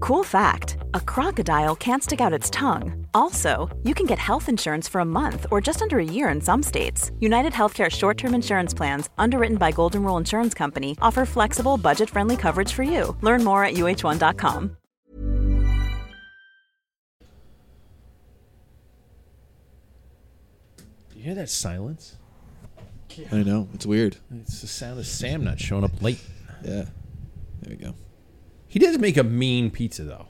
Cool fact a crocodile can't stick out its tongue. Also, you can get health insurance for a month or just under a year in some states. United Healthcare short term insurance plans, underwritten by Golden Rule Insurance Company, offer flexible, budget friendly coverage for you. Learn more at uh1.com. You hear that silence? I know. It's weird. It's the sound of Sam not showing up late. Yeah. There we go. He did make a mean pizza though.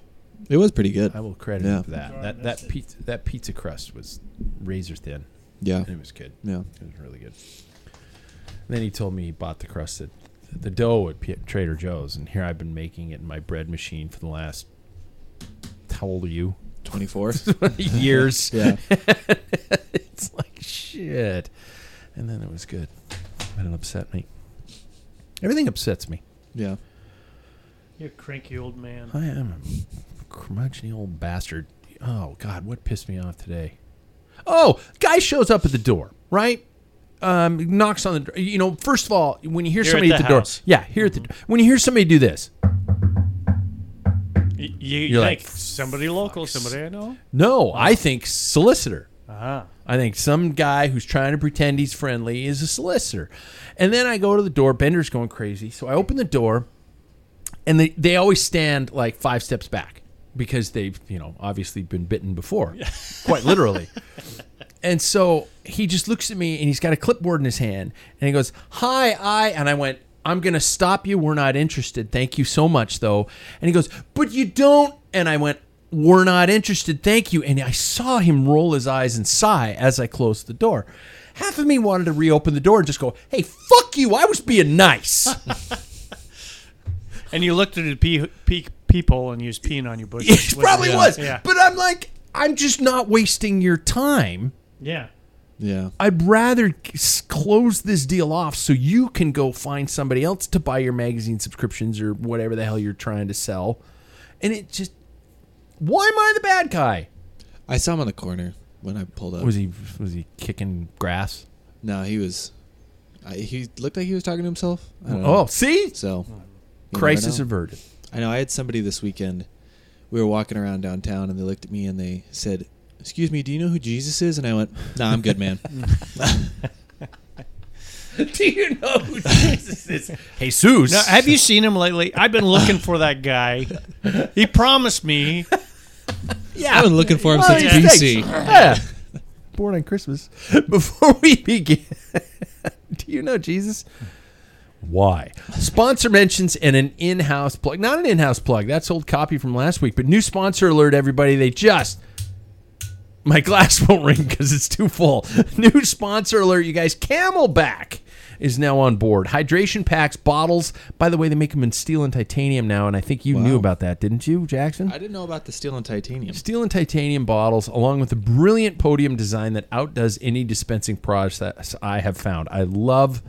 It was pretty good. I will credit Yeah. him for that. That that pizza that pizza crust was razor thin. Yeah. And it was good. Yeah. It was really good. And then he told me he bought the crust at the dough at P- Trader Joe's, and here I've been making it in my bread machine for the last. How old are you? 24. years. Yeah. it's like shit. And then it was good. And it upset me. Everything upsets me. Yeah. You're a cranky old man. I am a curmudgeony old bastard. Oh God, what pissed me off today? Oh, guy shows up at the door, right? Um, knocks on the door. You know, first of all, when you hear somebody at at the the, door, house. yeah, here at the. When you hear somebody do this, Y- You, You're like, somebody local, somebody I know. no, I think solicitor. Ah, I think some guy who's trying to pretend he's friendly is a solicitor. And then I go to the door. Bender's going crazy. So I open the door, and they, they always stand like five steps back because they've, you know, obviously been bitten before, quite literally. And so he just looks at me and he's got a clipboard in his hand and he goes, Hi, I. And I went, I'm going to stop you. We're not interested. Thank you so much, though. And he goes, But you don't. And I went, We're not interested. Thank you. And I saw him roll his eyes and sigh as I closed the door. Half of me wanted to reopen the door and just go, Hey, fuck you. I was being nice. and you looked at the pee, pee, peephole and you was peeing on your bushes. it probably was. Yeah. But I'm like, I'm just not wasting your time. yeah. Yeah. I'd rather close this deal off so you can go find somebody else to buy your magazine subscriptions or whatever the hell you're trying to sell. And it just, why am I the bad guy? I saw him on the corner when I pulled up. Was he was he kicking grass? No, he was. I, he looked like he was talking to himself. I don't Oh, know. see, So. You crisis averted. I know. I had somebody this weekend. We were walking around downtown, and they looked at me and they said, "Excuse me, do you know who Jesus is?" And I went, "Nah, I'm good, man." Do you know who Jesus is? Jesus. Now, have you seen him lately? I've been looking for that guy. He promised me. Yeah, I've been looking for him Well, since yeah. BC. Yeah. Born on Christmas. Before we begin, do you know Jesus? Why? Sponsor mentions and an in house plug. Not an in house plug. That's old copy from last week, but new sponsor alert, everybody. They just. My glass won't ring because it's too full. New sponsor alert, you guys. CamelBak is now on board. Hydration packs, bottles. By the way, they make them in steel and titanium now, and I think you knew about that, didn't you, Jackson? I didn't know about the steel and titanium. Steel and titanium bottles, along with a brilliant podium design that outdoes any dispensing process I have found. I love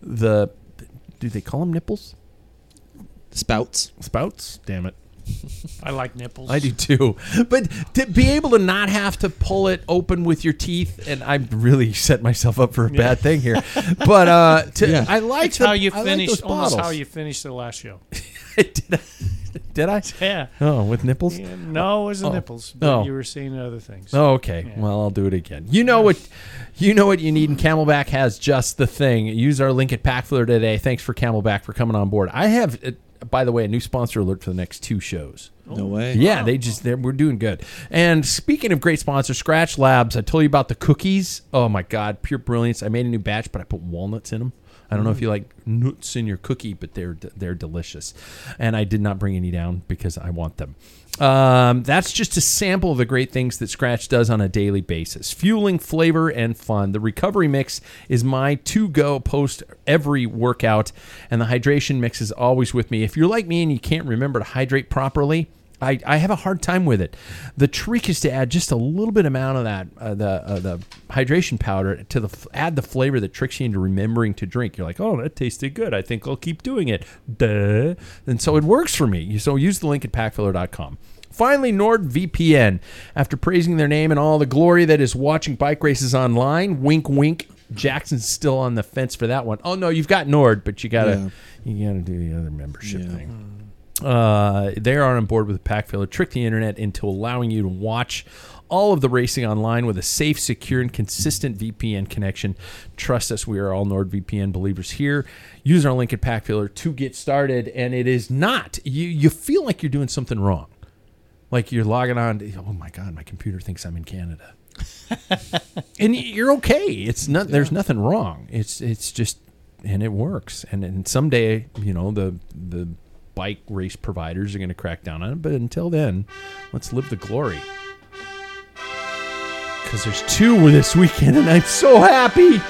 the. Do they call them nipples? Spouts. Spouts? Damn it. I like nipples. I do too. But to be able to not have to pull it open with your teeth, and I'm really set myself up for a bad thing here. But uh, to, Yeah. I like the- how you I like finished. those almost how you finished the last show. did, I, did I? Yeah. Oh, with nipples? Yeah, no, it wasn't Oh. nipples. But Oh. you were saying other things. Oh, okay. Yeah. Well, I'll do it again. You know what? You know what you need, and CamelBak has just the thing. Use our link at Packfiller today. Thanks for CamelBak for coming on board. I have uh, by the way, a new sponsor alert for the next two shows. No way. Yeah, they just they're, we're doing good. And speaking of great sponsors, Skratch Labs. I told you about the cookies. Oh my god, pure brilliance! I made a new batch, but I put walnuts in them. I don't know if you like nuts in your cookie, but they're they're delicious. And I did not bring any down because I want them. Um, that's just a sample of the great things that Skratch does on a daily basis, fueling flavor and fun. The recovery mix is my to go post every workout, and the hydration mix is always with me. If you're like me and you can't remember to hydrate properly, I, I have a hard time with it. The trick is to add just a little bit amount of that uh, the uh, the hydration powder to the add the flavor that tricks you into remembering to drink. You're like, oh, that tasted good. I think I'll keep doing it. Duh. And so it works for me. So use the link at packfiller.com. Finally, NordVPN. After praising their name and all the glory that is watching bike races online, wink, wink. Jackson's still on the fence for that one. Oh no, you've got Nord, but you gotta you gotta do the other membership Yeah. thing uh, they are on board with Packfiller, trick the internet into allowing you to watch all of the racing online with a safe, secure, and consistent VPN connection. Trust us, we are all NordVPN believers here. Use our link at Packfiller to get started, and it is not. You you feel like you're doing something wrong, like you're logging on. To, oh my god, my computer thinks I'm in Canada, and you're okay. It's not. There's nothing wrong. It's it's just and it works. And and someday, you know, the the bike race providers are going to crack down on it. But until then, let's live the glory. Because there's two this weekend, and I'm so happy.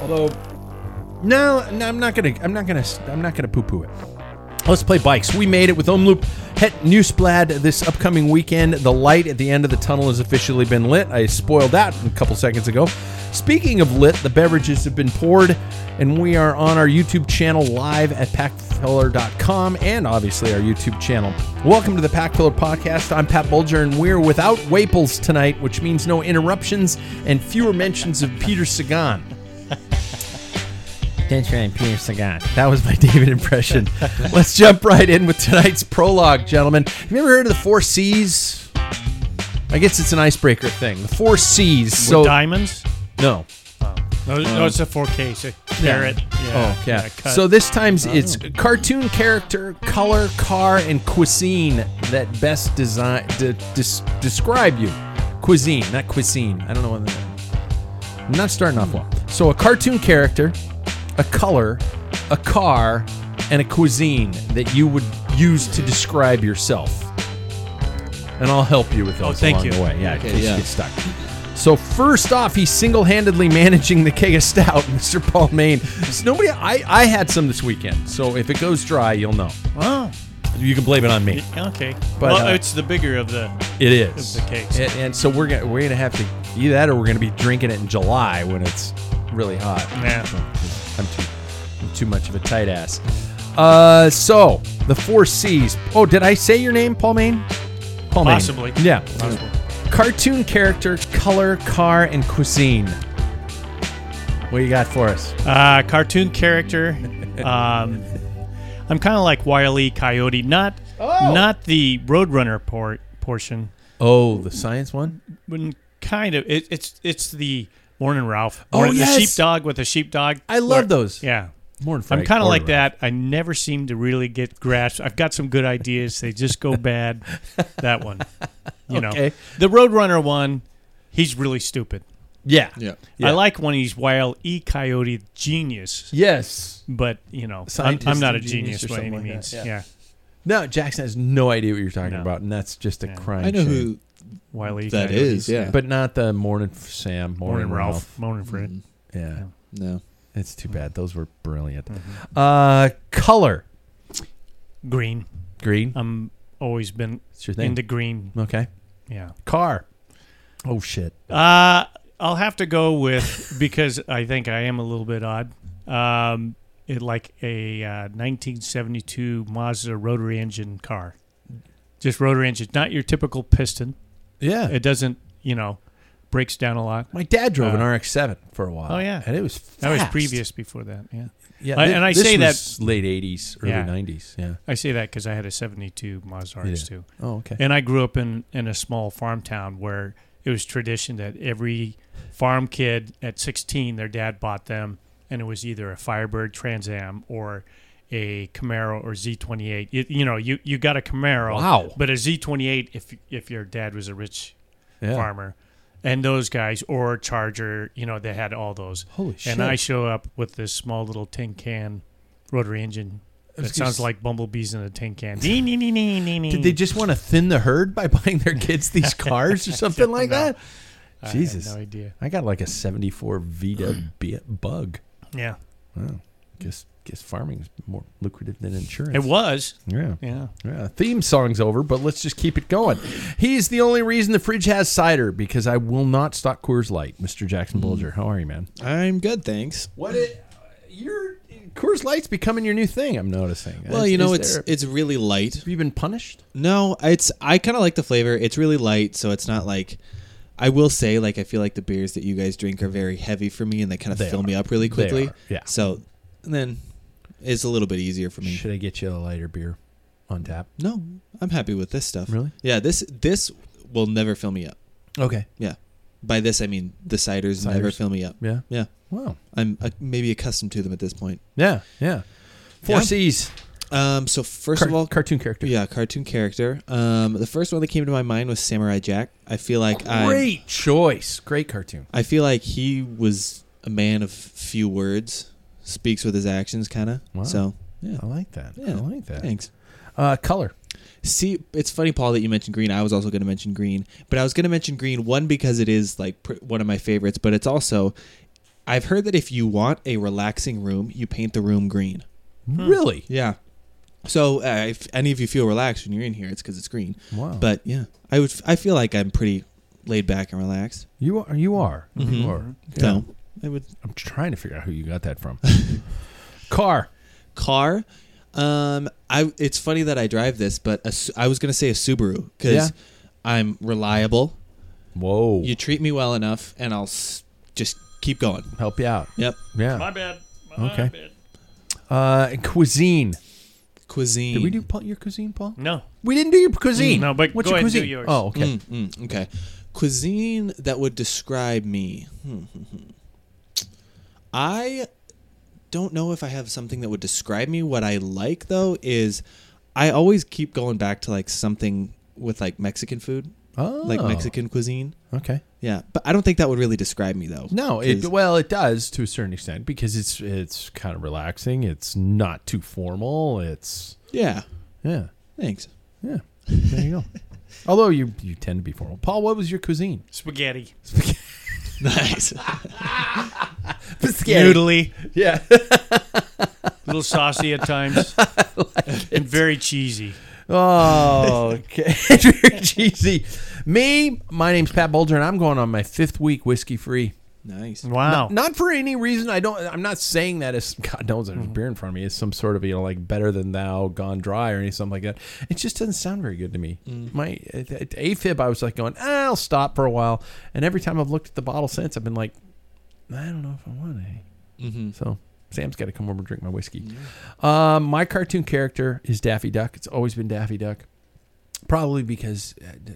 Although, no, no, I'm not gonna, I'm not gonna, I'm not gonna poo-poo it. Let's play bikes. We made it with Omloop Het Nieuwsblad this upcoming weekend. The light at the end of the tunnel has officially been lit. I spoiled that a couple seconds ago. Speaking of lit, the beverages have been poured, and we are on our YouTube channel live at packfiller.com and obviously our YouTube channel. Welcome to the Packfiller Podcast. I'm Pat Bulger, and we're without Waples tonight, which means no interruptions and fewer mentions of Peter Sagan. That's right, Peter Sagan. That was my David impression. Let's jump right in with tonight's prologue, gentlemen. Have you ever heard of the four C's? I guess it's an icebreaker thing. The four C's. So diamonds? No. Oh. No, no, it's a 4K. So carrot. Yeah. Oh, yeah. cut. So this time's oh. it's cartoon character, color, car, and cuisine that best design de- des- describe you. Cuisine, not cuisine. I don't know what. The, I'm not starting off hmm. well. So a cartoon character, a color, a car, and a cuisine that you would use to describe yourself. And I'll help you with those Oh, thank along you. the way. Yeah, in Okay, case yeah. you get stuck. So first off, he's single-handedly managing the keg of stout, Mr. Paul Maine. It's nobody. I I had some this weekend, so if it goes dry, you'll know. Oh, You can blame it on me. okay. But, well, uh, it's the bigger of the. It is Of the kegs. and, and so we're gonna we're gonna have to either that or we're gonna be drinking it in July when it's really hot. Yeah. I'm too I'm too much of a tight ass. Uh, so the four C's. Oh, did I say your name, Paul Maine? Paul Maine. Possibly. Yeah. Possible. Cartoon character, color, car, and cuisine. What you got for us? Uh, cartoon character. Um, I'm kind of like Wile E. Coyote, not Oh. not the Roadrunner por- portion, Oh, the science one. but kind of. It, it's it's the Morning Ralph. Oh, Morning- yes. the sheepdog with a sheepdog. I love Where- those. Yeah. More than I'm kind of like Porter. that. I never seem to really get grasped. I've got some good ideas. They just go bad. that one. You know. Okay. The Roadrunner one, he's really stupid. Yeah. Yeah. Yeah. I like when he's Wile E. Coyote genius, Yes. but you know, I'm, I'm not a genius genius by any like means. yeah. yeah. No, Jackson has no idea what you're talking No. about, and that's just a Yeah. crime. I know shame. who Wile E. that Coyote. is. Yeah. but not the morning Sam, morning, Morning Ralph. Ralph. Morning Fred. Mm, Yeah, no. it's too bad. Those were brilliant. Mm-hmm. Uh, color Green. green. I'm always been It's your thing. into green. okay. Yeah. Car. Oh shit. Uh, I'll have to go with because I think I am a little bit odd. Um, it like a uh, 1972 Mazda rotary engine car, just rotary engine, not your typical piston. Yeah. It doesn't, you know, breaks down a lot. My dad drove an Uh, RX-7 for a while. Oh, yeah. and it was That was previous before that. Yeah, Yeah, I- and I say was late '80s, early Yeah. '90s. Yeah. I say that because I had a 72 Mazda You RX2. Oh, okay. And I grew up in, in a small farm town where it was tradition that every farm kid at 16, their dad bought them and it was either a Firebird Trans Am or a Camaro or Z28. You, you know, you, you got a Camaro, Wow. but a Z28 if if your dad was a rich Yeah. farmer. And those guys, or Charger, you know, they had all those. Holy shit! And. I show up with this small little tin can rotary engine. That sounds like bumblebees in a tin can. Nee, nee, nee, nee, nee, nee. Did they just want to thin the herd by buying their kids these cars or something like No. that? I had Jesus. no idea. I got like a 74 Vita B- bug. Yeah, Wow. Guess guess farming is more lucrative than insurance. it was. Yeah. Yeah. Yeah, theme song's over, but let's just keep it going. He's the only reason the fridge has cider because I will not stock Coors Light. Mr. Jackson hmm. Bulger, how are you, man? I'm good, thanks. What it, your Coors Light's becoming your new thing. I'm noticing. Well, Is- you know, is it's there- it's really light. have you been punished? No, it's I kind of like the flavor. It's really light, so it's not like. I will say, like, I feel like the beers that you guys drink are very heavy for me, and they kind of They fill are. me up really quickly. are, yeah. So, and then it's a little bit easier for me. Should I get you a lighter beer on tap? No, I'm happy with this stuff. Really? Yeah this this will never fill me up. Okay. Yeah, by this I mean the ciders, never Ciders. fill me up. Yeah. Yeah, Wow. I'm uh, maybe accustomed to them at this point. Yeah. Yeah. Four Yeah. C's. Um, so first Car- of all, cartoon character. yeah, cartoon character. Um, the first one that came to my mind was Samurai Jack. I feel like I, Great choice. Great cartoon. I feel like he was a man of few words, speaks with his actions, kind of. Wow. So yeah, I like that. Yeah. I like that. thanks. Uh, color. See, it's funny, Paul, that you mentioned green. I was also going to mention green, but I was going to mention green one because it is like pr- one of my favorites, but it's also I've heard that if you want a relaxing room, you paint the room green. Really? Yeah. So uh, if any of you feel relaxed when you're in here, it's because it's green. Wow. But yeah, I would. I feel like I'm pretty laid back and relaxed. you are. You are. Mhm. You are. Yeah. So I would I'm trying to figure out who you got that from. Car. car. Um, I. It's funny that I drive this, but a, Su- I was gonna say a Subaru because Yeah. I'm reliable. Whoa. You treat me well enough, and I'll s- just keep going. help you out. Yep. Yeah. My bad. My Okay. bad. Uh, cuisine. Cuisine. Did we do Paul, your cuisine, Paul? No. We didn't do your cuisine. Mm, no, but what's go your ahead and do cuisine? yours. Oh, okay. Mm, mm, okay. Cuisine that would describe me. I don't know if I have something that would describe me. What I like though is I always keep going back to like something with like Mexican food, Oh, like Mexican cuisine. Okay. Yeah, but I don't think that would really describe me though. No, it 'Cause- well, it does to a certain extent because it's it's kind of relaxing. It's not too formal. It's yeah. yeah, Thanks. yeah. There you go. Although you you tend to be formal. Paul, what was your cuisine? Spaghetti. Nice. Noodly. Yeah. little saucy at times. and very cheesy. Oh, okay. Very cheesy. Me, my name's Pat Bulger, and I'm going on my fifth week whiskey free. Nice. Wow. Not for any reason. I don't. I'm not saying that as God knows there's beer in front of me. It's some sort of you know like better than thou gone dry or anything like that. It just doesn't sound very good to me. My at, AFib, I was like going, ah, I'll stop for a while, and every time I've looked at the bottle since, I've been like, I don't know if I want to. Mm-hmm. So Sam's got to come over and drink my whiskey. Um, my cartoon character is Daffy Duck. It's always been Daffy Duck. Probably because uh,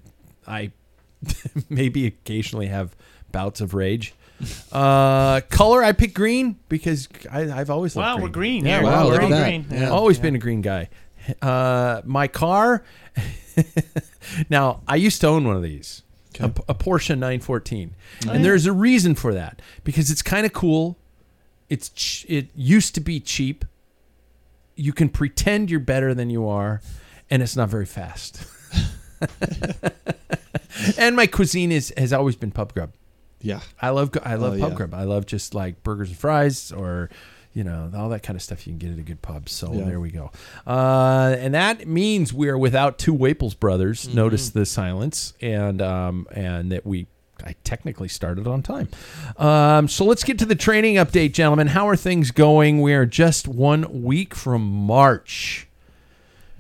I maybe occasionally have bouts of rage. Uh, color, I pick green because I, I've always loved Wow, green. we're green. Yeah, here. wow, we're look all at that. green. Yeah. always been a green guy. Uh, my car. now I used to own one of these, a, Okay. a Porsche 914, and there's a reason for that because it's kind of cool. It's ch- it used to be cheap. You can pretend you're better than you are, and it's not very fast. and my cuisine is has always been pub grub. Yeah. I love I love Oh, pub yeah. grub. I love just like burgers and fries or you know all that kind of stuff you can get at a good pub. So Yeah. there we go. Uh, and that means we are without two Waples brothers. Mm-hmm. Notice the silence and um, and that we. I technically started on time. Um, so let's get to the training update, gentlemen. How are things going? We are just one week from March.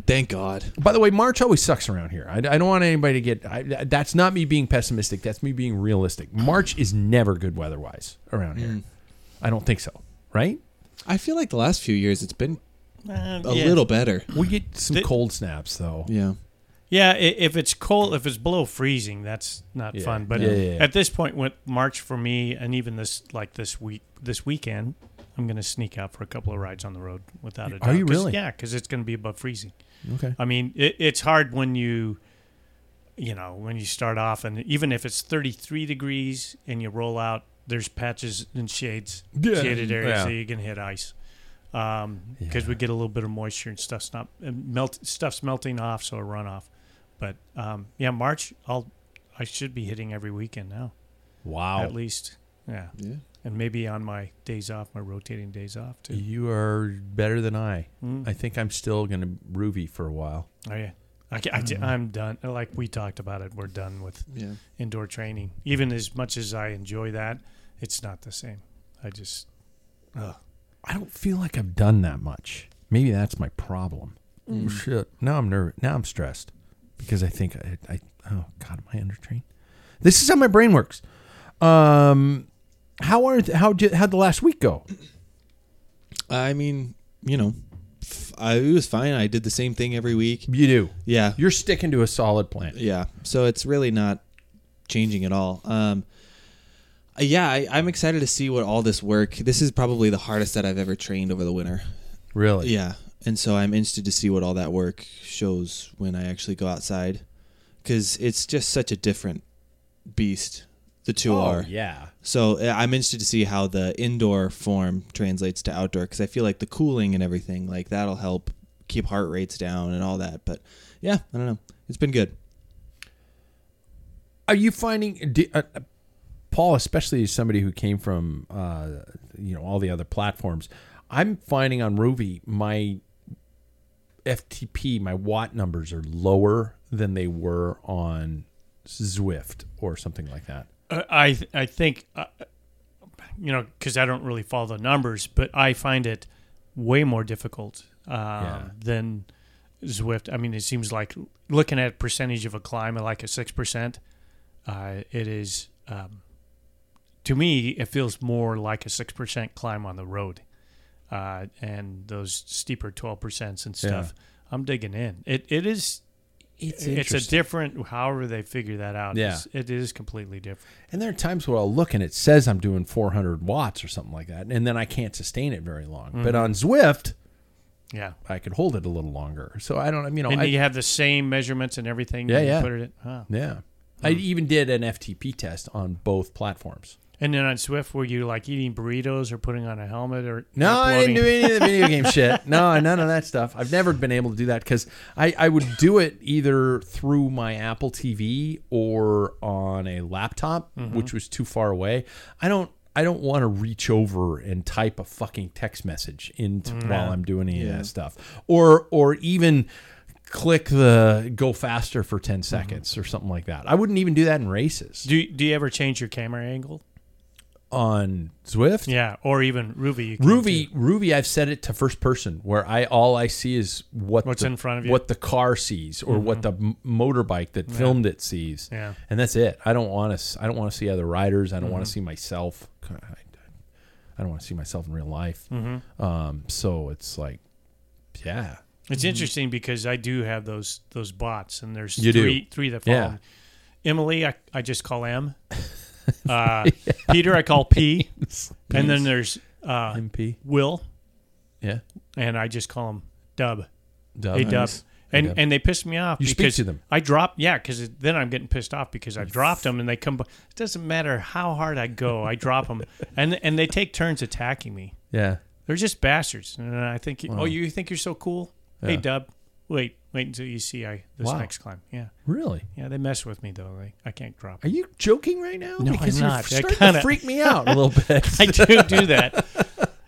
Thank God. By the way, March always sucks around here. I, I don't want anybody to get. I, that's not me being pessimistic. That's me being realistic. March is never good weather-wise around here. Mm. I don't think so. Right? I feel like the last few years it's been Uh, a yeah. little better. We get some The- cold snaps though. Yeah. Yeah, if it's cold, if it's below freezing, that's not Yeah. fun. But Yeah, yeah, yeah. at this point, with March for me, and even this like this week, this weekend, I'm I'm going to sneak out for a couple of rides on the road without a doubt. Are doubt. you 'Cause- really? Yeah, because it's going to be above freezing. Okay. I mean, it, it's hard when you, you know, when you start off, and even if it's 33 degrees and you roll out, there's patches and shades, Yeah. shaded areas Yeah. that you can hit ice. Because we get a little bit of moisture and stuff's not and melt stuff's melting off, so a runoff. But um, yeah, March I'll I should be hitting every weekend now Wow. at least. Yeah, Yeah. And maybe on my days off, my rotating days off too. You are better than I. Mm. I think I'm still going to Rouvy for a while. Oh yeah, I, I, am done. Like we talked about it, we're done with Yeah. indoor training. Even as much as I enjoy that, it's not the same. I just, ugh. I don't feel like I've done that much. Maybe that's my problem. Oh, shit. Now I'm nervous. Now I'm stressed because I think I, I oh god, am I undertrained? This is how my brain works. Um, how are how did how'd the last week go? I mean, you know, f- I, it was fine. I did the same thing every week. You do. Yeah. You're sticking to a solid plan. Yeah. So it's really not changing at all. Um, yeah, I, I'm excited to see what all this work. This is probably the hardest that I've ever trained over the winter. Really? Yeah, and so I'm interested to see what all that work shows when I actually go outside, because it's just such a different beast. The two Oh, are. yeah. So uh, I'm interested to see how the indoor form translates to outdoor, because I feel like the cooling and everything like that'll help keep heart rates down and all that. But yeah, I don't know. It's been good. Are you finding do, uh, Paul, especially as somebody who came from uh, you know all the other platforms? I'm finding on Rouvy my FTP, my watt numbers are lower than they were on Zwift or something like that. I I think uh, you know because I don't really follow the numbers, but I find it way more difficult um, Yeah. than Zwift. I mean, it seems like looking at percentage of a climb like a six percent, uh, it is um, to me it feels more like a six percent climb on the road, uh, and those steeper twelve percents and stuff. I'm digging in. It it is. It's It's, a different. However, they figure that out. Yeah. It's, it is completely different. And there are times where I'll look and it says I'm doing 400 watts or something like that, and then I can't sustain it very long. But mm-hmm. on Zwift, Yeah. I could hold it a little longer. So I don't, you know, and I, you have the same measurements and everything. Yeah, yeah. Put it in. Wow. yeah. I hmm. even did an FTP test on both platforms. And then on Zwift, were you like eating burritos or putting on a helmet or No, I didn't do any of the video game shit. No, none of that stuff. I've never been able to do that because I, I would do it either through my Apple TV or on a laptop, mm-hmm. which was too far away. I don't I don't want to reach over and type a fucking text message into mm, while I'm doing any of that stuff, or or even click the go faster for 10 mm-hmm. seconds or something like that. I wouldn't even do that in races Do Do you ever change your camera angle? On Zwift. Yeah, or even Rouvy. Rouvy. Rouvy, I've set it to first person, where I all I see is what What's the, in front of you. Mm-hmm. what the car sees, or what the motorbike that filmed it sees, Yeah. and that's it. I don't want to. I don't want to see other riders. I don't want to Mm-hmm. see myself. I, I don't want to see myself in real life. Mm-hmm. Um, so it's like, yeah, It's interesting because I do have those those bots, and there's You do. three three that follow. Yeah. Emily, I, I just call M. Uh, Peter, I call P. And then there's uh, MP, Will, yeah, and I just call him Dub. Dub. Hey, Dub. Nice. And and they piss me off You speak because to them. I drop yeah because then I'm getting pissed off because I dropped them and they come. It doesn't matter how hard I go, I drop them and and they take turns attacking me. yeah, They're just bastards. And I think oh you think you're so cool? Hey Dub, wait wait until you see I this Wow. next climb. Yeah really. yeah they mess with me though. Like, I can't drop. Are you joking right now? No, because I'm you're not. I starting kinda- to freak me out a little bit. I do do that.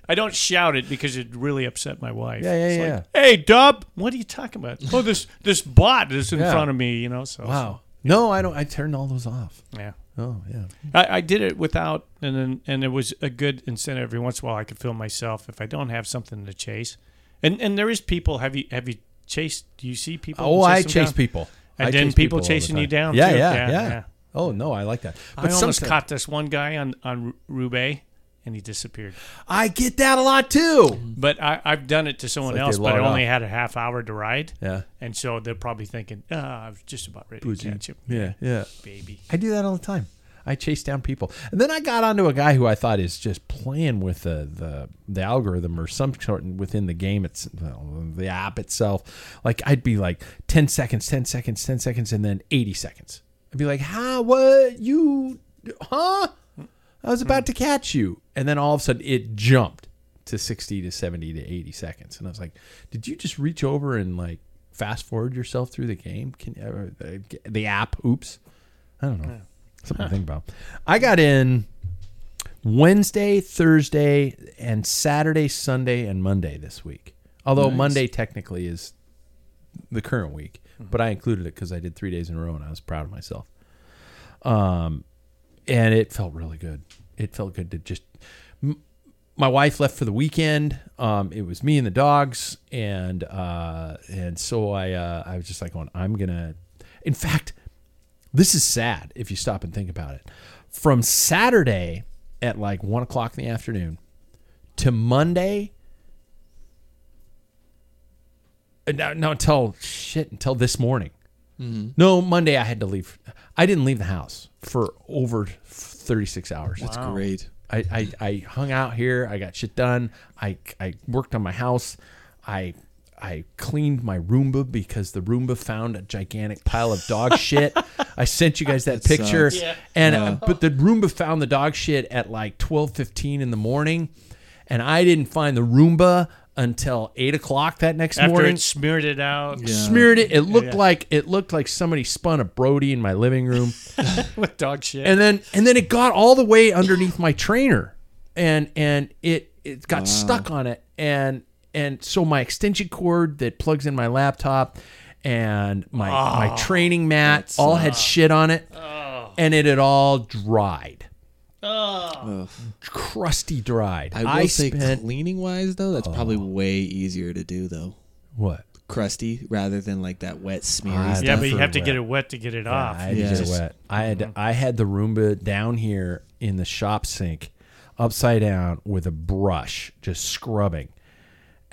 I don't shout it because it really upset my wife. Yeah, yeah, It's yeah. like, hey, Dub, what are you talking about? Oh, this this bot is in Yeah. front of me, you know. So wow. No, I don't. I turned all those off. yeah. Oh yeah. I, I did it without, and then and it was a good incentive. Every once in a while, I could film myself if I don't have something to chase. And and there is people. Have you have you chased? Do you see people? Oh, I chase down? people. And I then chase people the chasing you down, Yeah, too. yeah, Yeah, yeah, yeah. Oh no, I like that. I almost caught this one guy on on Roubaix, and he disappeared. I get that a lot too. But I, I've done it to someone like else, but I only had a half hour to ride, Yeah. and so they're probably thinking, ah, I was just about ready to catch him, Yeah, yeah. baby. I do that all the time. I chase down people, and then I got onto a guy who I thought is just playing with the the, the algorithm or some sort within the game. It's well, the app itself. Like I'd be like ten seconds, ten seconds, ten seconds, and then eighty seconds. I'd be like, "Huh? What you? Huh? I was about to catch you," and then all of a sudden it jumped to sixty to seventy to eighty seconds, and I was like, "Did you just reach over and like?" Fast forward yourself through the game. Can uh, the app? Oops, I don't know. Something to think about. I got in Wednesday, Thursday, and Saturday, Sunday, and Monday this week. Although Monday technically is the current week, but I included it because I did three days in a row and I was proud of myself. Um, and it felt really good. It felt good to just. M- my wife left for the weekend. Um, it was me and the dogs, and uh, and so I uh, I was just like going, I'm gonna. In fact, this is sad if you stop and think about it. From Saturday at like one o'clock in the afternoon to Monday. uh, No, no, until shit, until this morning. No, Monday I had to leave. I didn't leave the house for over 36 hours. That's great. I, I, I hung out here. I got shit done. I, I worked on my house. I I cleaned my Roomba because the Roomba found a gigantic pile of dog shit. I sent you guys that, That picture, sucks. and uh, but the Roomba found the dog shit at like twelve fifteen in the morning, and I didn't find the Roomba until eight o'clock that next After morning. it smeared it out. Smeared it. It looked Yeah. like it looked like somebody spun a Brody in my living room, with dog shit. and then and then it got all the way underneath my trainer, and and it it got stuck on it, and and so my extension cord that plugs in my laptop, and my my oh, training mat all had shit on it, oh. and it had all dried, oh. Ugh. crusty dried. I will say, spent cleaning wise though, that's probably way easier to do though. what. Crusty rather than like that wet smeary I- stuff. yeah, but you have to wet. get it wet to get it off. I had Yeah. to get it wet. I had mm-hmm. I had the Roomba down here in the shop sink, upside down with a brush, just scrubbing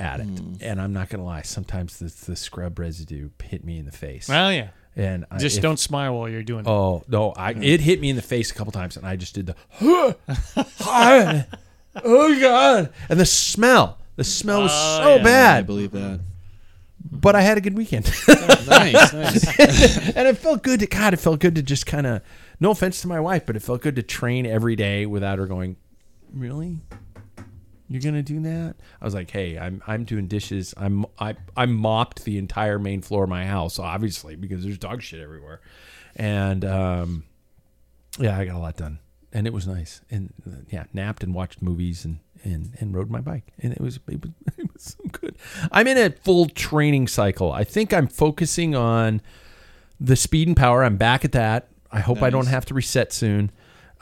at it. Hmm. And I'm not gonna lie, sometimes the, the scrub residue hit me in the face. Well, yeah. and I, Just if- don't smile while you're doing it. Oh no! I it hit me in the face a couple times, and I just did the. Hi. oh god! And the smell, the smell was oh, so yeah. I believe that. But I had a good weekend. nice, nice. and it felt good to God. It felt good to just kind of. No offense to my wife, but it felt good to train every day without her going. Really, you're gonna do that? I was like, hey, I'm I'm doing dishes. I'm I I mopped the entire main floor of my house, obviously because there's dog shit everywhere, and um, yeah, I got a lot done, and it was nice. And uh, yeah, napped and watched movies and and and rode my bike, and it was it was it was so good. I'm in a full training cycle. I think I'm focusing on the speed and power. I'm back at that. I hope I don't have to reset soon.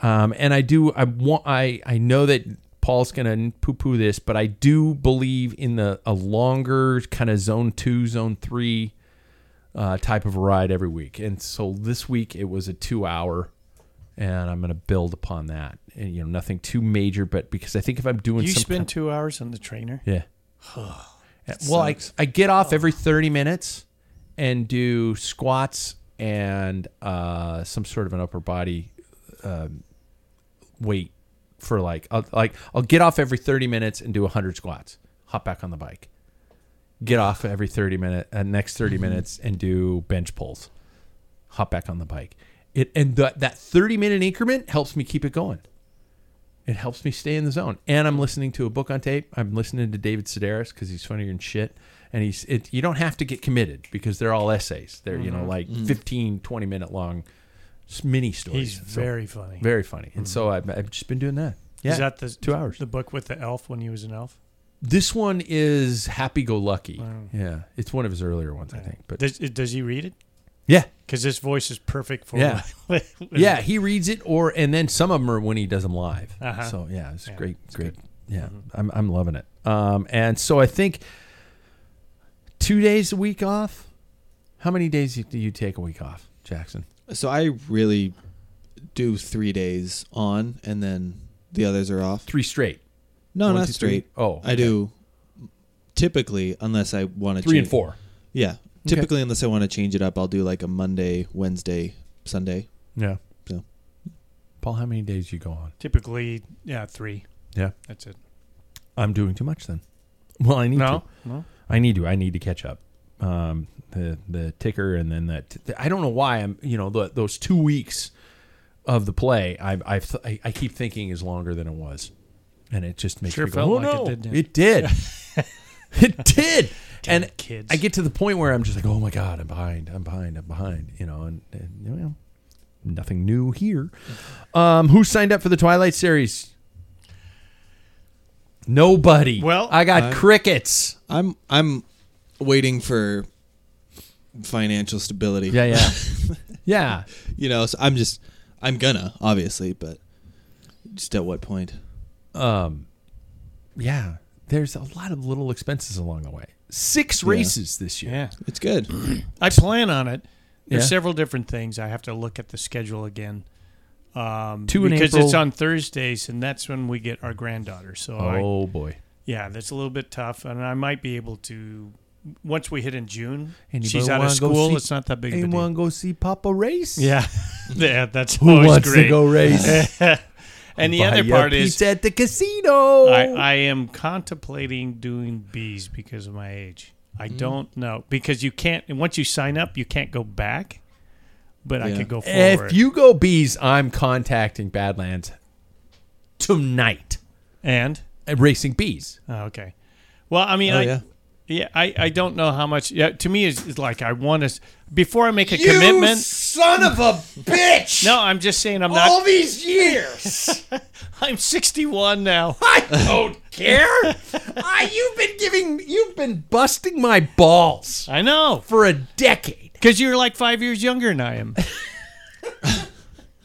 Um, and I do. I want. I I know that Paul's gonna poo poo this, but I do believe in the a longer kind of zone two, zone three uh, type of ride every week. And so this week it was a two hour, and I'm gonna build upon that. And you know, nothing too major, but because I think if I'm doing you spend kind- two hours on the trainer. yeah. Yeah, well, I, I get off every 30 minutes and do squats and uh, some sort of an upper body um, weight for like I'll, like I'll get off every 30 minutes and do 100 squats. Hop back on the bike. Get off every 30 minute uh, next 30 mm-hmm. minutes and do bench pulls. Hop back on the bike. It and that that 30 minute increment helps me keep it going it helps me stay in the zone. And I'm listening to a book on tape. I'm listening to David Sedaris because he's funnier than shit. And he's it. You don't have to get committed because they're all essays. They're you know mm-hmm. like mm. 15, 20 minute long mini stories. He's So, very funny. very funny. And so I've, I've just been doing that. Yeah, Is that the two hours. The book with the elf when he was an elf. This one is Happy Go Lucky. Yeah, it's one of his earlier ones, I think. But Does, does he read it? yeah, Because this voice is perfect for. Yeah. yeah, he reads it, or and then some of them are when he does them live. Uh-huh. So yeah, it's Yeah, great, it's great. good. Yeah, I'm I'm loving it. Um, and so I think two days a week off. How many days do you take a week off, Jackson? So I really do three days on, and then the others are off. Three straight. No, One, not two, three? straight. Oh, I do. Typically, unless I want to Three and four. Yeah, typically, unless I want to change it up, I'll do like a Monday, Wednesday, Sunday. Yeah. So Paul, how many days you go on? Typically, yeah, three. Yeah, That's it. I'm doing too much then. Well, I need No, to. no. I need to. I need to catch up. Um, the the ticker and then that. I don't know why I'm. You know, the, those two weeks of the play, I've, I've th- I, I keep thinking is longer than it was, and it just makes Sure me go, felt oh, like it no, did, didn't It did. it did. Damn and kids. I get to the point where I'm just like, oh my god, I'm behind. I'm behind. I'm behind. You know, and, and you know, nothing new here. Um, who signed up for the Twilight series? Nobody. Well, I got I- crickets. I'm I'm waiting for financial stability. Yeah, yeah, yeah. you know, so I'm just I'm gonna obviously, but just at what point? Um, yeah. There's a lot of little expenses along the way. Six Yeah. races this year. Yeah. It's good. I plan on it. There's Yeah. several different things. I have to look at the schedule again. Um, Two in because April. it's on Thursdays, and that's when we get our granddaughter. So I, Oh boy. yeah, that's a little bit tough, and I might be able to. Once we hit in June, Anybody she's out wanna of go school. see- It's not that big of a deal. Anyone go see Papa race? Yeah, yeah, that's Who always wants great. to go race? and the Buy other part is, pizza at the casino. I, I am contemplating doing bees because of my age. I Mm. don't know because you can't. And once you sign up, you can't go back. But I Yeah. could go forward. if you go bees, I'm contacting Badlands tonight. and Uh, Racing bees. oh, okay, well, I mean, Oh I, yeah. Yeah, I, I don't know how much. Yeah, to me, it's, it's like I want to before I make a commitment. son of a bitch! No, I'm just saying I'm not. All these years, I'm 61 now. I don't care. I, you've been giving, you've been busting my balls I know. for a decade. Because you're like five years younger than I am.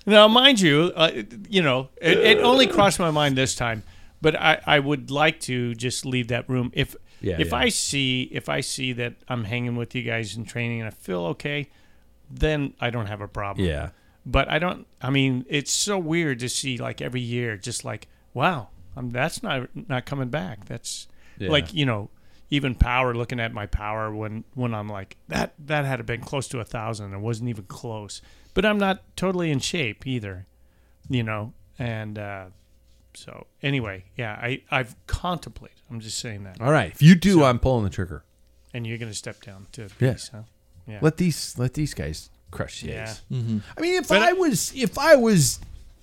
now, mind you, uh, you know, it, it only crossed my mind this time, but I, I would like to just leave that room if Yeah, if yeah. I see if I see that I'm hanging with you guys in training and I feel okay, then I don't have a problem. Yeah. But I don't. I mean, it's so weird to see like every year, just like wow, um, that's not not coming back. That's Yeah. like you know, even power. Looking at my power when when I'm like that that had been close to a thousand. It wasn't even close. But I'm not totally in shape either, you know. And uh, so anyway, yeah, I I've contemplated. I'm just saying that. All right. If you do, I'm pulling the trigger. And you're gonna step down to a Yeah. piece, huh? Yeah. Let these let these guys crush the Yeah. A's. Mm-hmm. I mean, if But I I- was if I was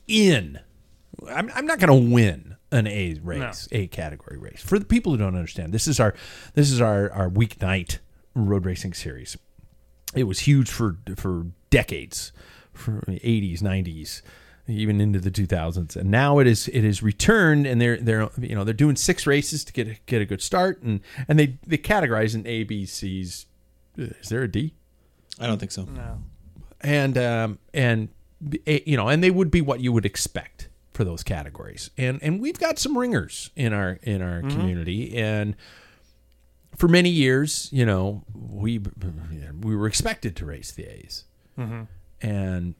in, I'm, I'm not going to win an A race, A category race. For the people who don't understand, this is our this is our our weeknight road racing series. It was huge for for decades, for 80s, 90s, even into the 2000s, and now it is it is returned, and they're they're you know they're doing six races to get a, get a good start, and and they they categorize in A, B, C's. Is there a D? I don't think so. No. and um, and eh, you know, and they would be what you would expect for those categories. And and we've got some ringers in our in our community, and for many years, you know, we we were expected to race the A's, and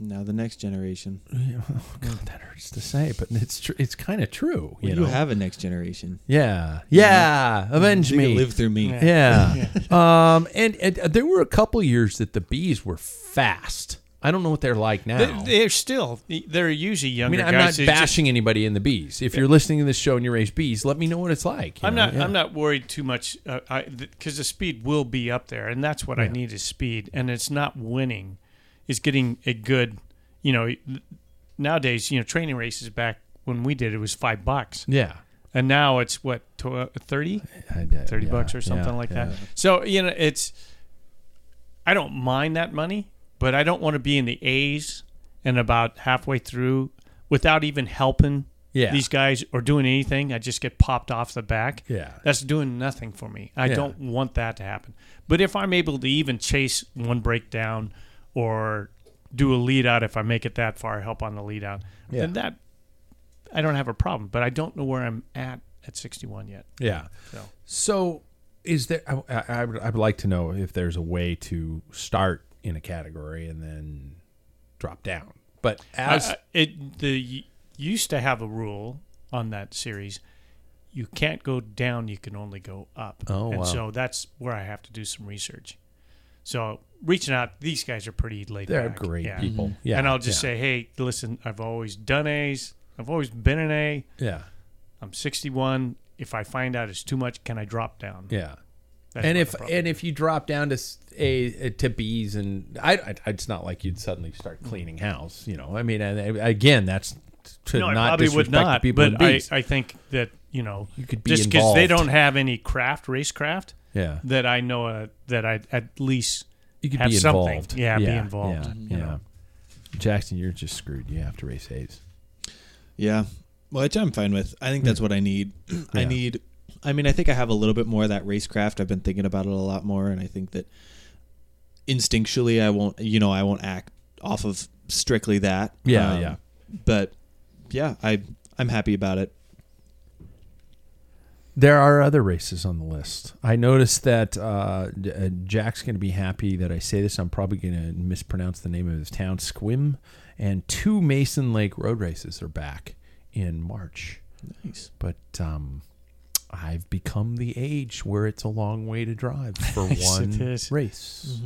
Now the next generation. oh God, that hurts to say, but it's tr- it's kind of true. Well, You you, know, have a next generation. yeah, yeah, avenge me. live through me. Yeah. Yeah. um, and, and there were a couple years that the bees were fast. I don't know what they're like now. They, they're still they're usually younger. I mean, I'm guys. not They just- bashing anybody in the bees. If you're listening to this show and you race bees, let me know what it's like. I'm know? not. Yeah. I'm not worried too much because the speed will be up there, and that's what I need is speed, and it's not winning. It's getting a good. You know, nowadays, you know, training races back when we did it was five bucks, Yeah. and now it's what tw- uh, thirty. I- I- 30 yeah, bucks or something yeah, like yeah. that. So, you know, it's I don't mind that money, but I don't want to be in the A's and about halfway through without even helping Yeah. these guys or doing anything. I just get popped off the back. Yeah. That's doing nothing for me. I Yeah. don't want that to happen. But if I'm able to even chase one breakdown or do a lead out if I make it that far, help on the lead out, Yeah. then that I don't have a problem. But I don't know where I'm at at 61 yet. Yeah. So So, is there? I, I, I would, I would like to know if there's a way to start in a category and then drop down. But as I- it the used to have a rule on that series. You can't go down. You can only go up. Oh, and wow. so that's where I have to do some research. So reaching out, these guys are pretty laid They're back. great yeah. people. Yeah, and I'll just yeah. say, hey, listen, I've always done A's. I've always been an A. yeah, I'm 61. If I find out it's too much, can I drop down? yeah. That's and if problem. and if you drop down to s- a to B's and I, I it's not like you'd suddenly start cleaning house, you know. I mean, and uh, again, that's to no, not probably would disrespect the not. people But I, B's. I think that you know, You could be just because they don't have any craft racecraft, yeah, that I know uh, that I at least you could have be something. involved. Yeah, be involved, Yeah, mm-hmm. you yeah. know. Jackson, you're just screwed. You have to race A's. Yeah. Which I'm fine with. I think that's hmm. what I need. I Yeah. need I mean, I think I have a little bit more of that racecraft. I've been thinking about it a lot more and I think that instinctually I won't you know, I won't act off of strictly that. Yeah, um, yeah. But yeah, I I'm happy about it. There are other races on the list. I noticed that uh, uh, Jack's going to be happy that I say this. I'm probably going to mispronounce the name of his town, Sequim, and two Mason Lake road races are back in March. Nice. But um, I've become the age where it's a long way to drive for one race.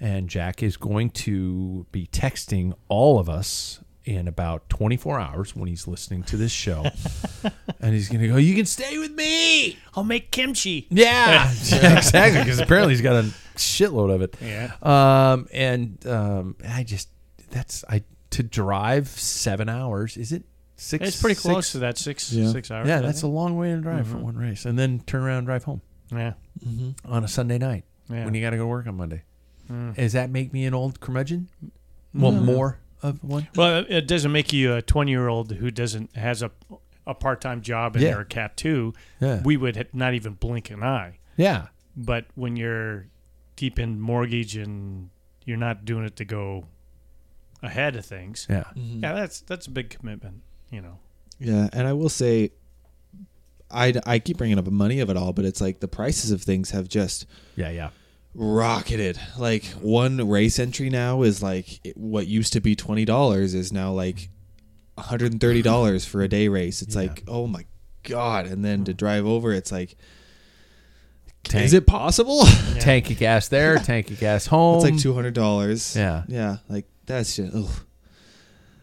And Jack is going to be texting all of us in about 24 hours when he's listening to this show. and he's going to go, You can stay with me. I'll make kimchi. Yeah, exactly. Because apparently he's got a shitload of it. Yeah. Um, and um, I just, that's, I, to drive seven hours, is it six? It's pretty close six- to that six Yeah. six hours. Yeah, that's a long way to drive for one race. And then turn around and drive home yeah. on a Sunday night Yeah. when you got to go to work on Monday. Mm. Does that make me an old curmudgeon? Well, more of one? Well, it doesn't make you a 20 year old who doesn't has a a part time job and Yeah. they're a cat too. Yeah. We would not even blink an eye. Yeah. But when you're deep in mortgage and you're not doing it to go ahead of things, Yeah. Mm-hmm. yeah, that's that's a big commitment. You know. Yeah, and I will say, I, I keep bringing up the money of it all, but it's like the prices of things have just Yeah. Yeah. Rocketed. Like one race entry now is like it- what used to be twenty dollars is now like one hundred and thirty dollars for a day race. It's Yeah. like oh my god! And then to drive over, it's like, Tank, is it possible? tank of gas there, tank of gas home. it's like two hundred dollars. Yeah. yeah. Like that's just. Ugh.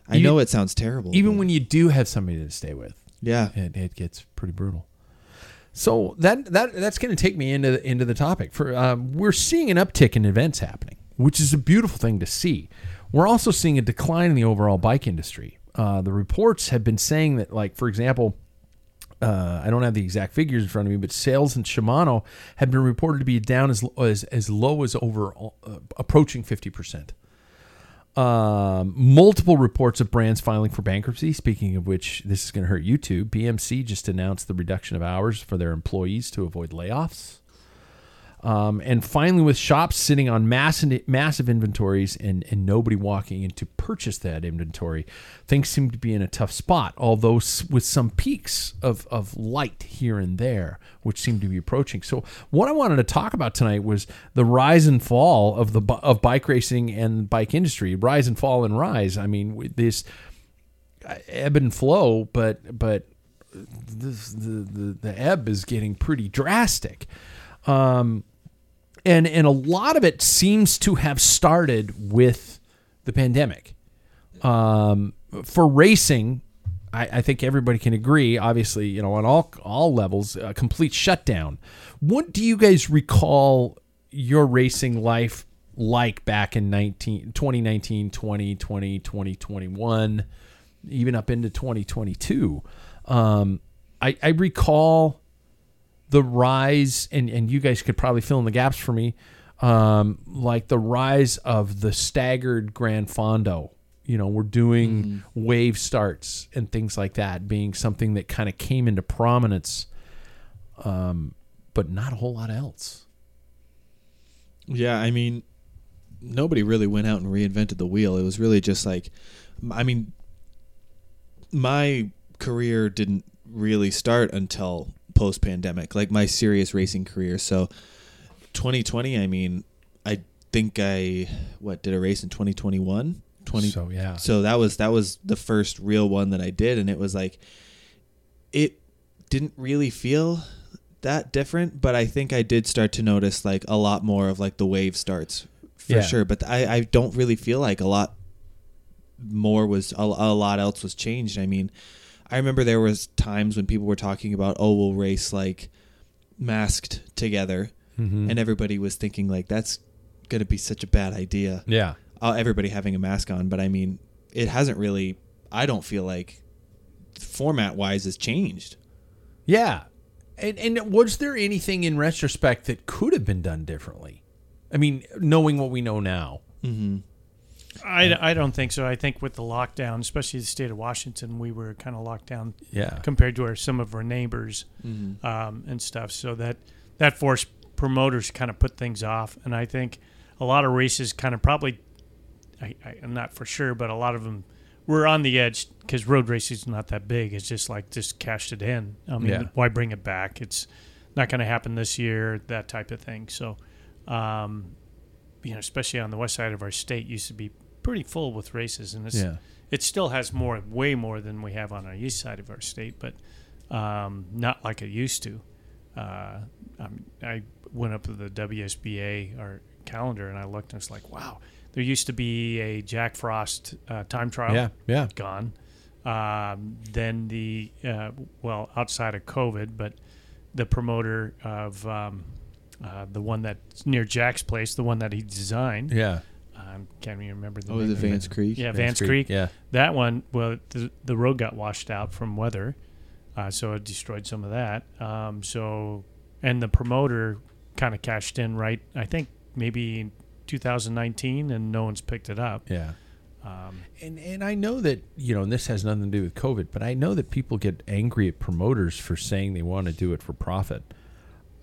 I You- know it sounds terrible. Even when you do have somebody to stay with, yeah, it, it gets pretty brutal. So that that that's going to take me into the, into the topic. For um, we're seeing an uptick in events happening, which is a beautiful thing to see. We're also seeing a decline in the overall bike industry. Uh, the reports have been saying that, like for example, uh, I don't have the exact figures in front of me, but sales in Shimano have been reported to be down as as, as low as over uh, approaching fifty percent. Um, multiple reports of brands filing for bankruptcy. Speaking of which, this is going to hurt YouTube. BMC just announced the reduction of hours for their employees to avoid layoffs. Um, and finally, with shops sitting on massive, massive inventories and, and nobody walking in to purchase that inventory, things seem to be in a tough spot, although with some peaks of, of light here and there, which seem to be approaching. So, what I wanted to talk about tonight was the rise and fall of the of bike racing and bike industry. Rise and fall and rise. I mean, this uh, ebb and flow, but but this, the, the the ebb is getting pretty drastic. Um, and and a lot of it seems to have started with the pandemic. Um, for racing, I, I think everybody can agree. Obviously, you know, on all all levels, a complete shutdown. What do you guys recall your racing life like back in 19, 2019, 2020, 2021, even up into 2022? Um, I, I recall the rise, and, and you guys could probably fill in the gaps for me, um, like the rise of the staggered Grand Fondo. You know, we're doing wave starts and things like that, being something that kind of came into prominence, um, but not a whole lot else. Yeah, I mean, nobody really went out and reinvented the wheel. It was really just like, I mean, my career didn't really start until post pandemic, like my serious racing career. So, 2020, I mean, I think I what did a race in 2021. 20 So, yeah. so that was that was the first real one that I did and it was like it didn't really feel that different, but I think I did start to notice like a lot more of like the wave starts for Yeah. sure. But I, I don't really feel like a lot more was a, a lot else was changed. I mean, I remember there was times when people were talking about oh we'll race like masked together, Mm-hmm. and everybody was thinking like that's gonna be such a bad idea. Yeah. Uh, everybody having a mask on, but I mean, it hasn't really. I don't feel like format wise has changed. Yeah. And, and was there anything in retrospect that could have been done differently? I mean, knowing what we know now. I, I don't think so. I think with the lockdown, especially the state of Washington, we were kind of locked down Yeah. compared to our some of our neighbors um, and stuff. So that that forced promoters kind of put things off. And I think a lot of races kind of probably, I, I, I'm not for sure, but a lot of them were on the edge because road racing is not that big. It's just like just cashed it in. I mean, Yeah. why bring it back? It's not going to happen this year. That type of thing. So, um, you know, especially on the west side of our state, used to be pretty full with races, and it's Yeah. it still has more, way more than we have on our east side of our state, but um, not like it used to. Uh, I, I went up to the WSBA or calendar and I looked and it's like, wow, there used to be a Jack Frost uh, time trial. Yeah, yeah. Gone. Um, then the uh, well, outside of COVID, but the promoter of um, uh, the one that's near Jack's place, the one that he designed. Yeah. I can't even remember the Oh, name. is it of it. Vance Creek? Yeah, Vance Vance, Creek, Creek. yeah. That one, well, the, the road got washed out from weather, uh, so it destroyed some of that. Um, so, and the promoter kind of cashed in right, I think maybe in 2019, and no one's picked it up. Yeah. Um, And and I know that you know, and this has nothing to do with COVID, but I know that people get angry at promoters for saying they want to do it for profit.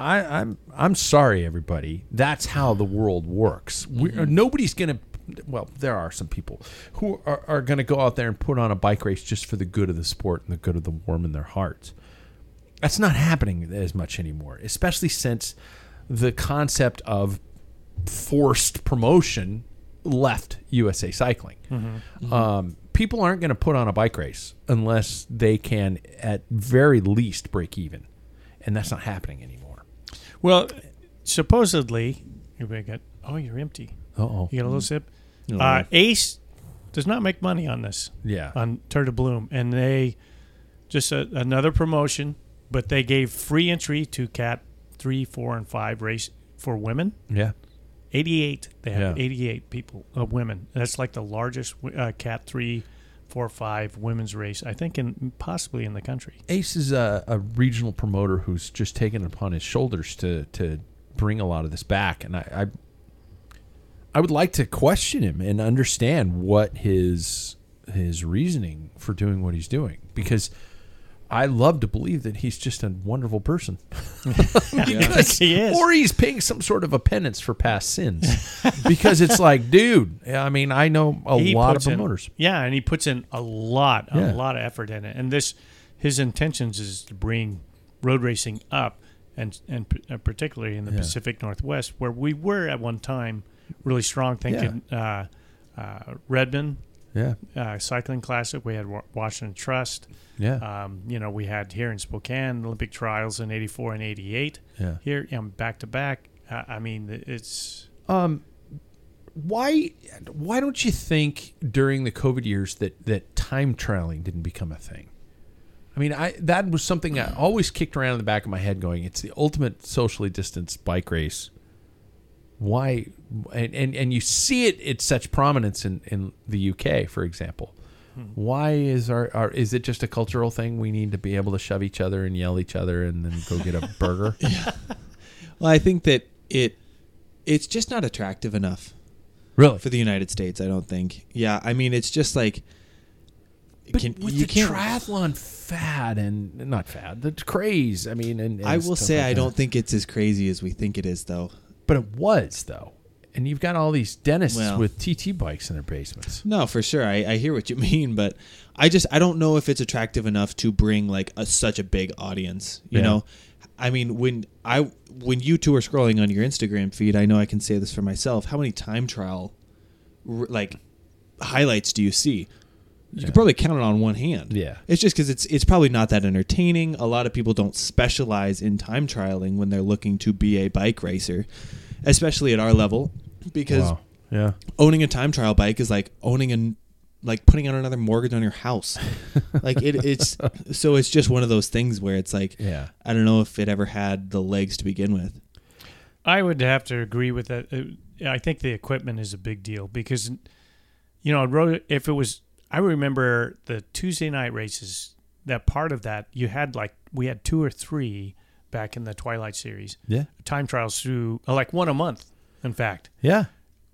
I, I'm I'm sorry, everybody. That's how the world works. We, mm-hmm. Nobody's gonna. Well, there are some people who are, are going to go out there and put on a bike race just for the good of the sport and the good of the warm in their hearts. That's not happening as much anymore, especially since the concept of forced promotion left USA Cycling. Mm-hmm. Mm-hmm. Um, people aren't going to put on a bike race unless they can, at very least, break even, and that's not happening anymore. Well, supposedly, everybody got, oh, you're empty. Uh oh. You got a little sip. Oh. Uh, Ace does not make money on this. Yeah. on Tour de Bloom, and they just a, another promotion, but they gave free entry to Cat three, four, and five race for women. Yeah. Eighty-eight. They have Yeah. eighty-eight people, uh, women. That's like the largest uh, Cat three, four, or five women's race, I think, in possibly in the country. Ace is a, a regional promoter who's just taken it upon his shoulders to to bring a lot of this back, and I, I I would like to question him and understand what his his reasoning for doing what he's doing because I love to believe that he's just a wonderful person. Because- He is. Or he's paying some sort of a penance for past sins. because it's like, dude, I mean, I know a He lot of puts in- promoters. yeah, and he puts in a lot, Yeah. a lot of effort in it. And this, his intentions is to bring road racing up, and and uh, particularly in the Yeah. Pacific Northwest, where we were at one time really strong. Thinking uh, uh, Redmond Yeah. uh, Cycling Classic, we had Washington Trust. Yeah. Um, you know, we had here in Spokane Olympic trials in '84 and '88. Yeah. Here, know, back to back. Uh, I mean, it's Um, why why don't you think during the COVID years that that time trialing didn't become a thing? I mean, I that was something I always kicked around in the back of my head, going, "It's the ultimate socially distanced bike race." Why? And and, and you see it at such prominence in in the UK, for example. Hmm. Why is our, our is it just a cultural thing? We need to be able to shove each other and yell each other and then go get a burger. Well, I think that it it's just not attractive enough Really? for the United States. I don't think. Yeah, I mean, it's just like can, with you the can't. triathlon fad and not fad, the craze. I mean, and, and I will say I don't think it's as crazy as we think it is, though. But it was though. And you've got all these dentists Well. with TT bikes in their basements. No, for sure. I, I hear what you mean, but I just I don't know if it's attractive enough to bring like a, such a big audience. You Yeah. know, I mean when I when you two are scrolling on your Instagram feed, I know I can say this for myself. How many time trial like highlights do you see? You could probably count it on one hand. Yeah. It's just because it's it's probably not that entertaining. A lot of people don't specialize in time trialing when they're looking to be a bike racer, especially at our level, because Wow. Yeah. owning a time trial bike is like owning an like putting on another mortgage on your house. like it, it's so it's just one of those things where it's like Yeah. I don't know if it ever had the legs to begin with. I would have to agree with that. Uh, I think the equipment is a big deal because, you know, road. If it was, I remember the Tuesday night races. That part of that you had like we had two or three back in the Twilight series Yeah. time trials through uh, like one a month. In fact, Yeah.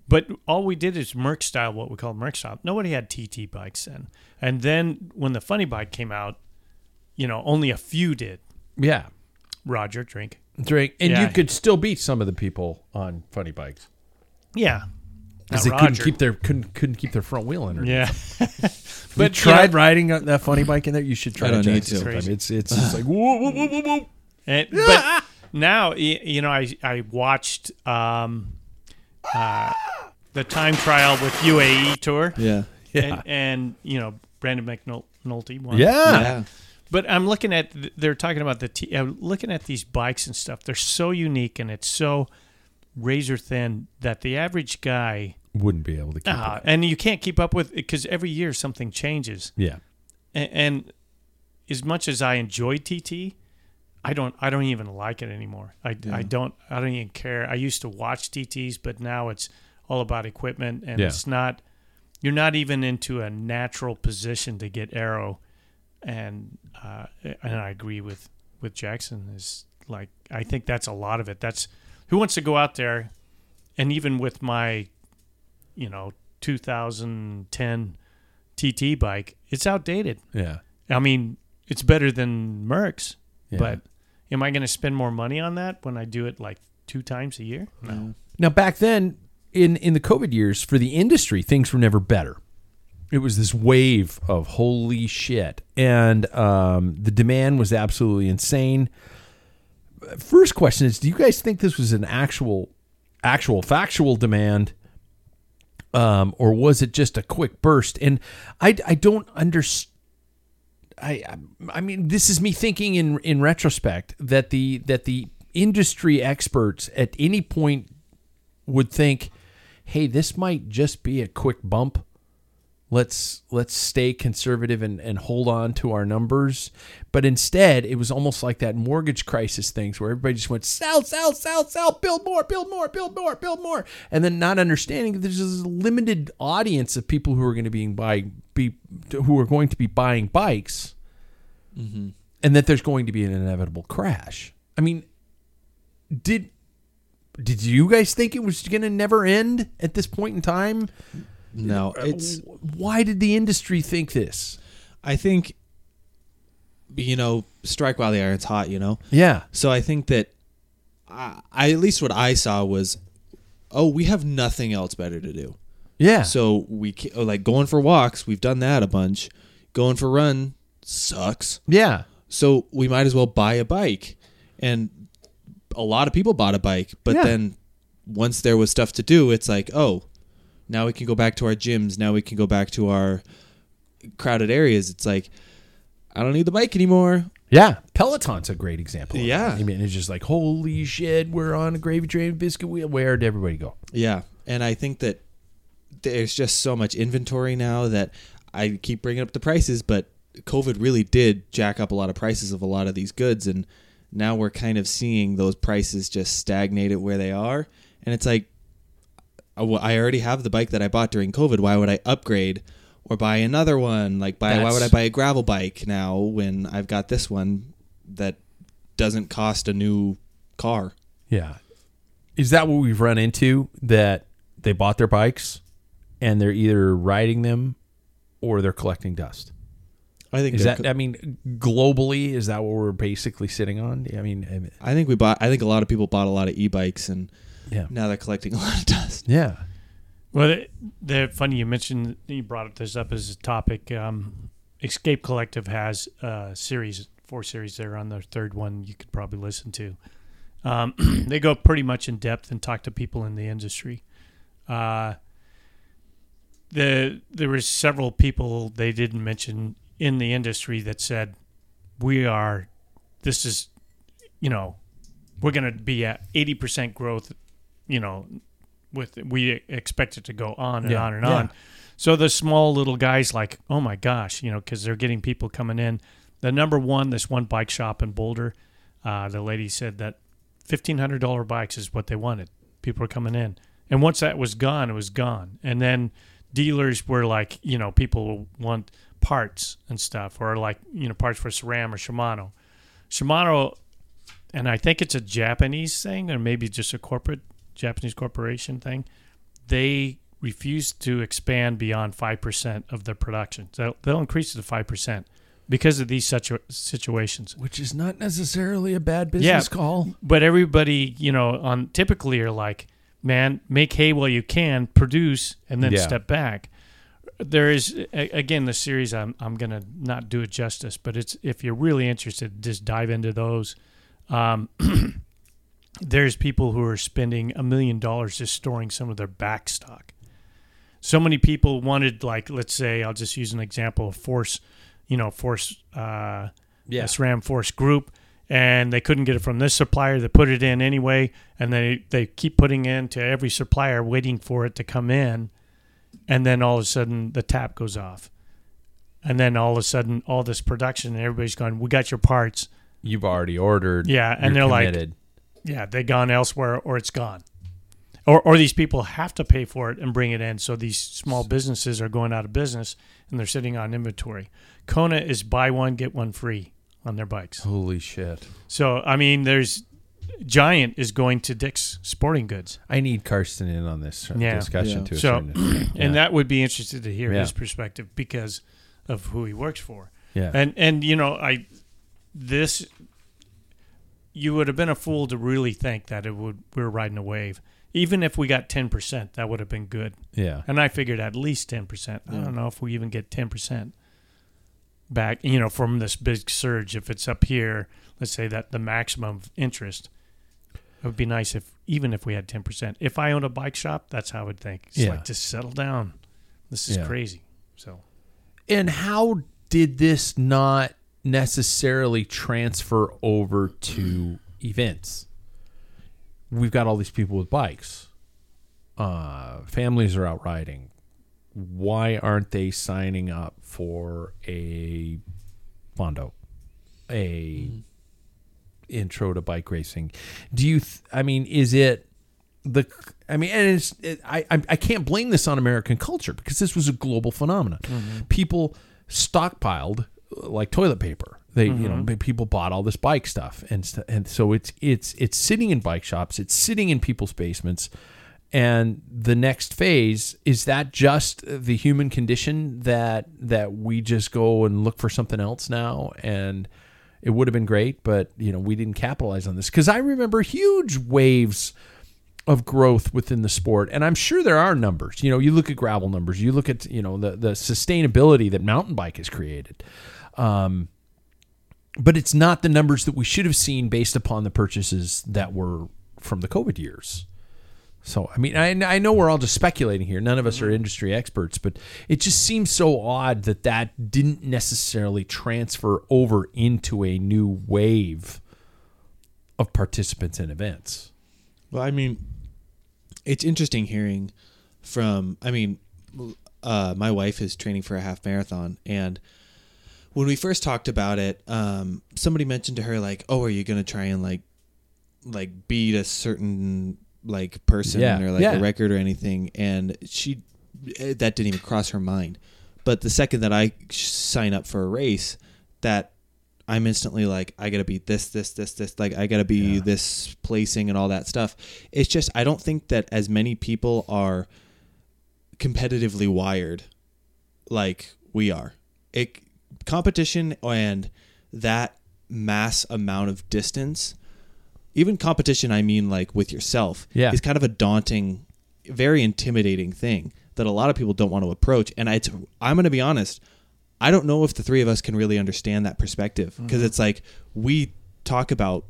but all we did is Merckx style, what we call Merckx style. Nobody had TT bikes then. And then when the funny bike came out, you know, only a few did. Yeah. Roger, drink. Drink, and Yeah. you could still beat some of the people on funny bikes Yeah. Because Not they couldn't Roger. keep their couldn't couldn't keep their front wheel under. Yeah. but But, you tried know- riding on that funny bike in there. You should try. I don't it, need Jackson, to. sometime. It's it's just like whoa whoa whoa whoa whoa. And, but now, y- you know, I I watched um, uh, the time trial with UAE tour, Yeah. Yeah. and, and you know Brandon McNulty won. Yeah. Yeah. But I'm looking at th- they're talking about the t- I'm looking at these bikes and stuff. They're so unique and it's so razor thin that the average guy Wouldn't be able to keep ah, it. and you can't keep up with it because every year something changes. Yeah. And, and as much as I enjoy TT, I don't I don't even like it anymore. I, I don't I don't even care. I used to watch TTs, but now it's all about equipment and Yeah. it's not you're not even into a natural position to get aero and uh, and I agree with with Jackson is like I think that's a lot of it. That's who wants to go out there and even with my you know 2010 TT bike, it's outdated. Yeah. I mean, it's better than Merckx, Yeah. but am I going to spend more money on that when I do it like two times a year? No. Now back then, in in the COVID years, for the industry, things were never better. It was this wave of holy shit, and um, the demand was absolutely insane. First question is: Do you guys think this was an actual, actual, factual demand, um, or was it just a quick burst? And I I don't understand. I I mean this is me thinking in in retrospect that the that the industry experts at any point would think, "Hey, this might just be a quick bump. Let's let's stay conservative and, and hold on to our numbers." But instead, it was almost like that mortgage crisis things where everybody just went sell, sell, sell, sell, build more, build more, build more, build more, and then not understanding that there's this limited audience of people who are going to be buying be who are going to be buying bikes, mm-hmm. and that there's going to be an inevitable crash. I mean, did did you guys think it was going to never end at this point in time? No, uh, it's Why did the industry think this? I think you know, strike while the iron's hot, you know. Yeah. So I think that I, I at least what I saw was oh, we have nothing else better to do. Yeah. So we oh, like going for walks, we've done that a bunch. Going for run sucks. yeah. So we might as well buy a bike. And a lot of people bought a bike, but Yeah. then once there was stuff to do, it's like, oh, now we can go back to our gyms. Now we can go back to our crowded areas. It's like, I don't need the bike anymore. Yeah. Peloton's a great example. Yeah. I mean, it's just like, holy shit, we're on a gravy train biscuit wheel. Where did everybody go? Yeah, and I think that there's just so much inventory now that I keep bringing up the prices, but COVID really did jack up a lot of prices of a lot of these goods, and now we're kind of seeing those prices just stagnate at where they are, and it's like, well, I already have the bike that I bought during COVID. Why would I upgrade or buy another one? Like, buy why would I buy a gravel bike now when I've got this one that doesn't cost a new car? Yeah. Is that what we've run into? That they bought their bikes and they're either riding them or they're collecting dust. I think Is that, co- I mean, globally, is that what we're basically sitting on? I mean, I mean, I think we bought. I think a lot of people bought a lot of e-bikes, and yeah. now they're collecting a lot of dust. Yeah. Well, the, the funny you mentioned you brought this up as a topic. Um, Escape Collective has a series, four series there on their third one. You could probably listen to. Um, they go pretty much in depth and talk to people in the industry. Uh, the there was several people they didn't mention in the industry that said we are this is you know we're going to be at 80% growth you know with we expect it to go on and Yeah, on and yeah. on. So the small little guys like oh my gosh you know because they're getting people coming in. The number one this one bike shop in boulder uh, the lady said that $1500 bikes is what they wanted. People were coming in. And once that was gone it was gone. And then dealers were like you know people want parts and stuff or like you know parts for SRAM or Shimano. Shimano and I think it's a Japanese thing or maybe just a corporate Japanese corporation thing they refuse to expand beyond 5% of their production so they'll increase it to 5% because of these such situations Which is not necessarily a bad business call. but everybody, you know, on typically are like, man, make hay while you can, produce, and then Yeah. step back. There is a- again the series. I'm I'm gonna not do it justice, but it's if you're really interested, just dive into those. Um, there's people who are spending a million dollars just storing some of their back stock. So many people wanted, like, let's say, I'll just use an example of Force, you know, Force, uh, Yeah. SRAM Force Group, and they couldn't get it from this supplier. They put it in anyway, and they they keep putting in to every supplier, waiting for it to come in, and then all of a sudden the tap goes off, and then all of a sudden all this production and everybody's going, "We got your parts." You've already ordered. Yeah, and they're like, committed. Yeah, they gone elsewhere or it's gone. Or, or these people have to pay for it and bring it in. So these small businesses are going out of business and they're sitting on inventory. Kona is buy one, get one free on their bikes. Holy shit. So, I mean, there's Giant is going to Dick's Sporting Goods. I need Karsten in on this uh, Yeah. discussion Yeah. to So, certain and Yeah. that would be interested to hear Yeah. his perspective because of who he works for. yeah. And and you know, I this you would have been a fool to really think that it would we are riding a wave. Even if we got ten percent, that would have been good. yeah. And I figured at least ten percent. I don't know if we even get ten percent back, you know, from this big surge. If it's up here, let's say that the maximum of interest. It would be nice if even if we had ten percent. If I owned a bike shop, that's how I would think. It's Yeah. like just settle down. This is Yeah. crazy. So And how did this not necessarily transfer over to events? We've got all these people with bikes. Uh, families are out riding. Why aren't they signing up for a Fondo, a intro to bike racing? Do you? Th- I mean, is it the? I mean, and it's. It, I I I can't blame this on American culture because this was a global phenomenon. People stockpiled like toilet paper. They you know mm-hmm. people bought all this bike stuff and st- and so it's it's it's sitting in bike shops. It's sitting in people's basements. And the next phase is that just the human condition that that we just go and look for something else now and it would have been great, but you know we didn't capitalize on this because I remember huge waves of growth within the sport, and I'm sure there are numbers. You know, you look at gravel numbers, you look at you know the the sustainability that mountain bike has created, um, but it's not the numbers that we should have seen based upon the purchases that were from the COVID years. So, I mean, I, I know we're all just speculating here. None of us are industry experts, but it just seems so odd that that didn't necessarily transfer over into a new wave of participants in events. Well, I mean, it's interesting hearing from. I mean, uh, my wife is training for a half marathon, and when we first talked about it, um, somebody mentioned to her like, "Oh, are you going to try and like, like beat a certain like person Yeah, or like yeah. a record or anything?" And she, eh, that didn't even cross her mind. But the second that I sign up for a race, that I'm instantly like, I gotta beat this, this, this, this. Like, I gotta be this placing and all that stuff. It's just, I don't think that as many people are competitively wired like we are. It competition and that mass amount of distance, even competition, I mean like with yourself, Yeah. is kind of a daunting, very intimidating thing that a lot of people don't want to approach. And it's, I'm going to be honest, I don't know if the three of us can really understand that perspective mm-hmm. because it's like we talk about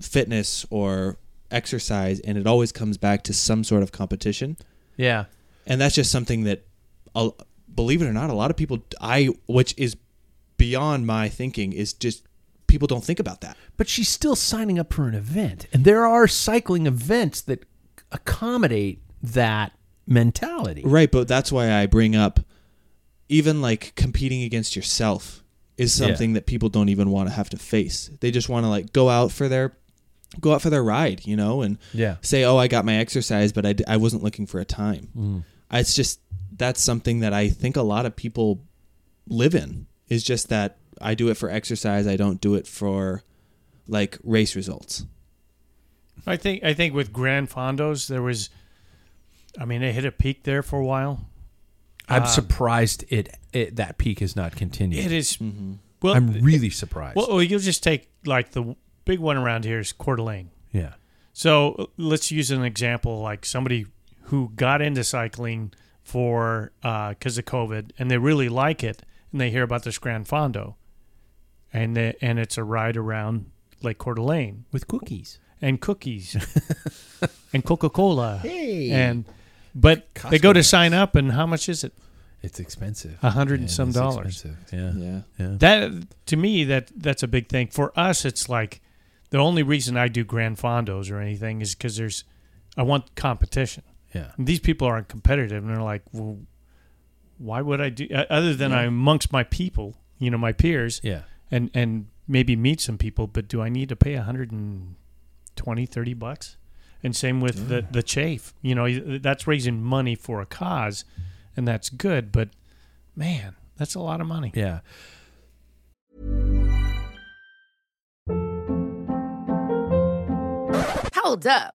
fitness or exercise and it always comes back to some sort of competition. Yeah. And that's just something that believe it or not, a lot of people I which is beyond my thinking is just people don't think about that. But she's still signing up for an event, and there are cycling events that accommodate that mentality. Right, but that's why I bring up even like competing against yourself is Yeah. something that people don't even want to have to face. They just want to like go out for their go out for their ride, you know, and Yeah. say, "Oh, I got my exercise, but I, d- I wasn't looking for a time." Mm. It's just that's something that I think a lot of people live in. Is just that I do it for exercise. I don't do it for like race results. I think I think with Grand Fondos there was, I mean, it hit a peak there for a while. I'm Um, surprised it, it that peak has not continued. It is- Mm-hmm. Well, I'm really surprised. Well, well, you'll just take like the big one around here is Coeur d'Alene. yeah. So uh, let's use an example like somebody who got into cycling for because of COVID and they really like it and they hear about this Grand Fondo, and they, and it's a ride around Lake Coeur d'Alene With cookies. and cookies and Coca Cola. Hey. and but they go to sign up and how much is it? It's expensive. A hundred and some it's dollars. expensive. Yeah. Yeah. Yeah. That to me that that's a big thing. For us, it's like the only reason I do Grand Fondos or anything is because there's I want competition. Yeah. And these people aren't competitive, and they're like, well, why would I do uh, other than I'm amongst my people, you know, my peers, Yeah. and and maybe meet some people, but do I need to pay 120, 30 bucks? And same with the the chafe. You know, that's raising money for a cause, and that's good. But man, that's a lot of money. Yeah. Hold up.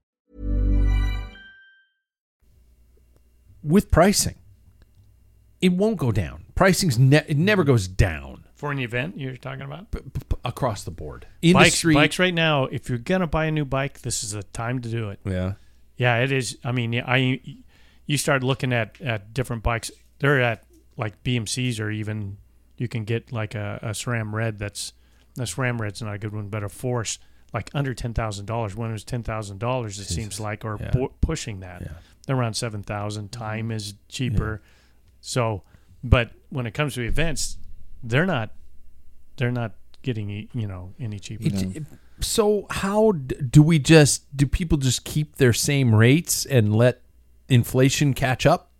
With pricing, it won't go down. Pricing's ne- it never goes down For an event you're talking about? p- p- across the board. In bikes, bikes right now. If you're gonna buy a new bike, this is the time to do it. Yeah. Yeah, it is. I mean, I you start looking at at different bikes. They're at like BMCs or even you can get like a, a SRAM Red. That's a SRAM Red's not a good one, but a Force like under ten thousand dollars. When it was ten thousand dollars, it seems like, or Yeah. pu- pushing that. Yeah. They're around seven thousand. Time mm-hmm. is cheaper. So, but when it comes to events, they're not. They're not getting you know any cheaper. It- it- so how do we just do people just keep their same rates and let inflation catch up?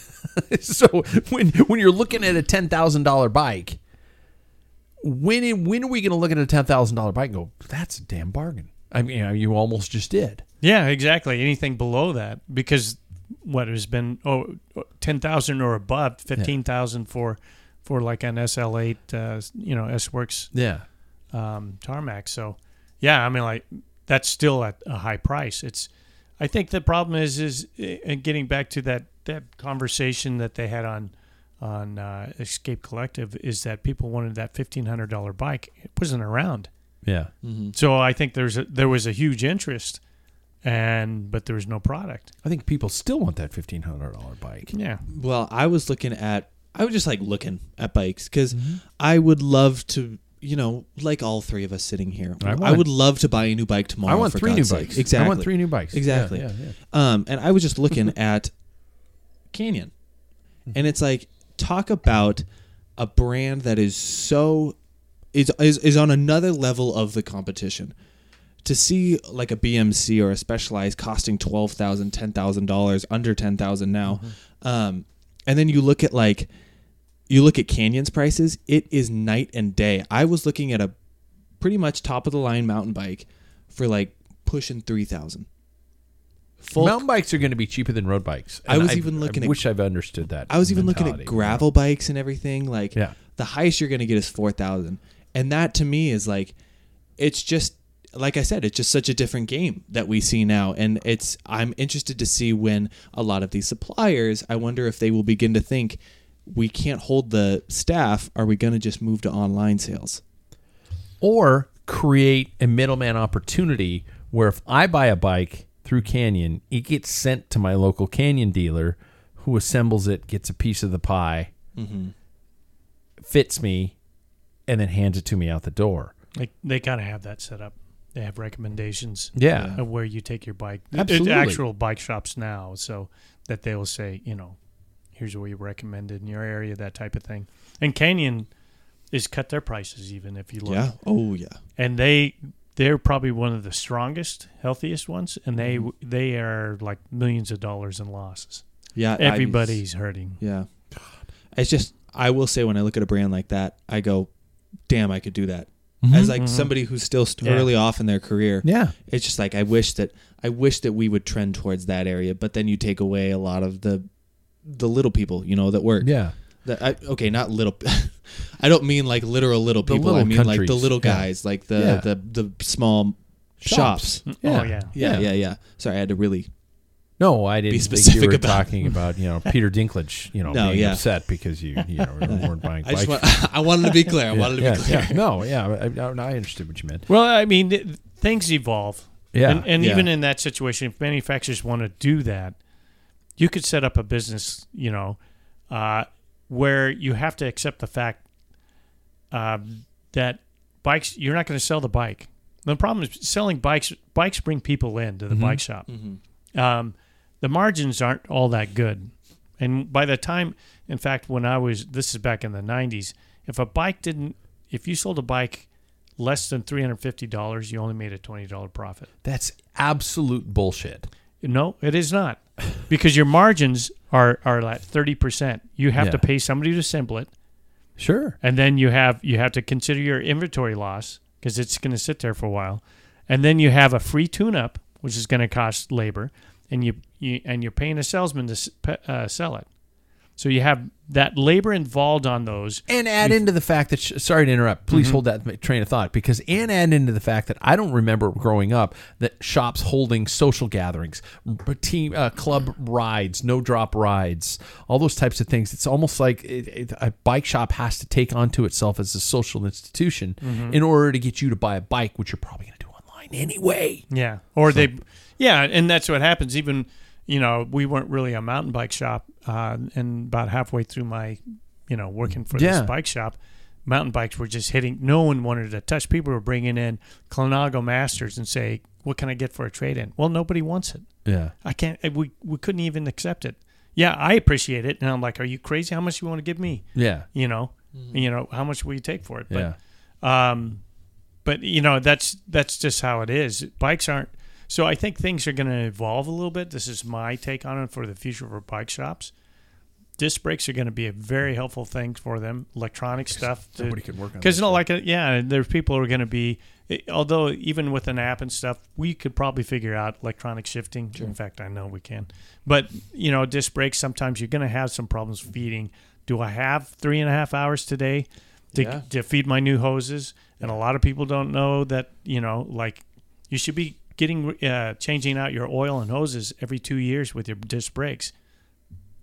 so when when you're looking at a ten thousand dollar bike, when when are we going to look at a ten thousand dollar bike and go, that's a damn bargain? I mean, you, know, you almost just did. Yeah, exactly. Anything below that, because what has been oh ten thousand or above, fifteen thousand for for like an SL eight, uh, you know, S Works Yeah. um, tarmac. So yeah, I mean like that's still at a high price. It's I think the problem is is getting back to that that conversation that they had on on uh, Escape Collective is that people wanted that fifteen hundred dollar bike. It wasn't around. Yeah. So I think there's a, there was a huge interest, and but there was no product. I think people still want that fifteen hundred dollar bike. Yeah, Well, I was looking at, I was just like looking at bikes because Mm-hmm. I would love to, you know, like all three of us sitting here, I I, would love to buy a new bike tomorrow. I want for three new God's bikes. Exactly. I want three new bikes. Exactly. Yeah, yeah, yeah. Um, and I was just looking at Canyon, and it's like talk about a brand that is so is is is on another level of the competition. To see like a BMC or a Specialized costing twelve thousand, ten thousand dollars, under ten thousand now, um, and then you look at like you look at Canyon's prices, it is night and day. I was looking at a pretty much top of the line mountain bike for like pushing 3000. Full Mountain bikes are going to be cheaper than road bikes. I was even looking I at- wish I've understood that. I was even looking at gravel bikes and everything. Like, Yeah. the highest you're going to get is 4,000. And that to me is like, it's just, like I said, it's just such a different game that we see now. And it's, I'm interested to see when a lot of these suppliers, I wonder if they will begin to think, we can't hold the staff. Are we going to just move to online sales? or create a middleman opportunity where if I buy a bike through Canyon, it gets sent to my local Canyon dealer who assembles it, gets a piece of the pie, Mm-hmm. fits me, and then hands it to me out the door. They they kind of have that set up. They have recommendations. Yeah. of where you take your bike. Absolutely. It's actual bike shops now, so that they will say, you know, here's what we recommended in your area, that type of thing. And Canyon is cut their prices even if you look. Yeah. Oh, yeah. And they they're probably one of the strongest, healthiest ones, and they Mm-hmm. they are like millions of dollars in losses. Yeah. I- Everybody's hurting. Yeah. It's just I will say when I look at a brand like that, I go, "Damn, I could do that." Mm-hmm. As like mm-hmm. somebody who's still st- Yeah. early off in their career, Yeah. it's just like I wish that I wish that we would trend towards that area, but then you take away a lot of the the little people, you know, that work. Yeah. That I, okay, not little. I don't mean like literal little people. little I mean like the countries. little Yeah. guys, like the Yeah. the the small shops. Shops. Oh yeah. Yeah, yeah, yeah. Sorry, I had to really. No, I didn't think specific you were about- talking about you know Peter Dinklage, you know, No, being yeah. upset because you you know weren't buying I bikes. want, I wanted to be clear. I wanted to be yeah, clear. yeah. No, yeah, I, I, I understood what you meant. Well, I mean, things evolve. Yeah. And, and Yeah. even in that situation, if manufacturers want to do that, you could set up a business, you know, uh, where you have to accept the fact um, that bikes, you're not going to sell the bike. The problem is selling bikes, bikes bring people in to the bike shop. Um, the margins aren't all that good. And by the time, in fact, when I was, this is back in the 90s, if a bike didn't, if you sold a bike less than $350, you only made a $20 profit. That's absolute bullshit. No, it is not. Because your margins are, are at 30%. You have to pay somebody to assemble it. Sure. And then you have you have to consider your inventory loss because it's going to sit there for a while. And then you have a free tune-up, which is going to cost labor, and you, you and you're paying a salesman to uh, sell it. So you have that labor involved on those. And add into the fact that, sorry to interrupt, please hold that train of thought because, and add into the fact that I don't remember growing up that shops holding social gatherings, team, uh, club rides, no drop rides, all those types of things. It's almost like it, it, a bike shop has to take onto itself as a social institution in order to get you to buy a bike, which you're probably going to do online anyway. Yeah, or they, yeah, and that's what happens. Even you know, we weren't really a mountain bike shop, uh, and about halfway through my, you know, working for Yeah. this bike shop, mountain bikes were just hitting. No one wanted to touch. People were bringing in Colnago Masters and say, "What can I get for a trade in?" Well, nobody wants it. Yeah. I can't. We we couldn't even accept it. Yeah, I appreciate it, and I'm like, "Are you crazy? How much you want to give me?" Yeah. You know, you know, how much will you take for it? But Yeah. um, but you know that's that's just how it is. Bikes aren't. So I think things are going to evolve a little bit. This is my take on it for the future for bike shops. Disc brakes are going to be a very helpful thing for them. Electronic stuff. somebody could work on Because that not like a, yeah, there's people who are going to be. Eh, although even with an app and stuff, we could probably figure out electronic shifting. In fact, I know we can. But you know, disc brakes. Sometimes you're going to have some problems feeding. Do I have three and a half hours today to, Yeah. to feed my new hoses? And a lot of people don't know that you know, like you should be getting uh, changing out your oil and hoses every two years with your disc brakes.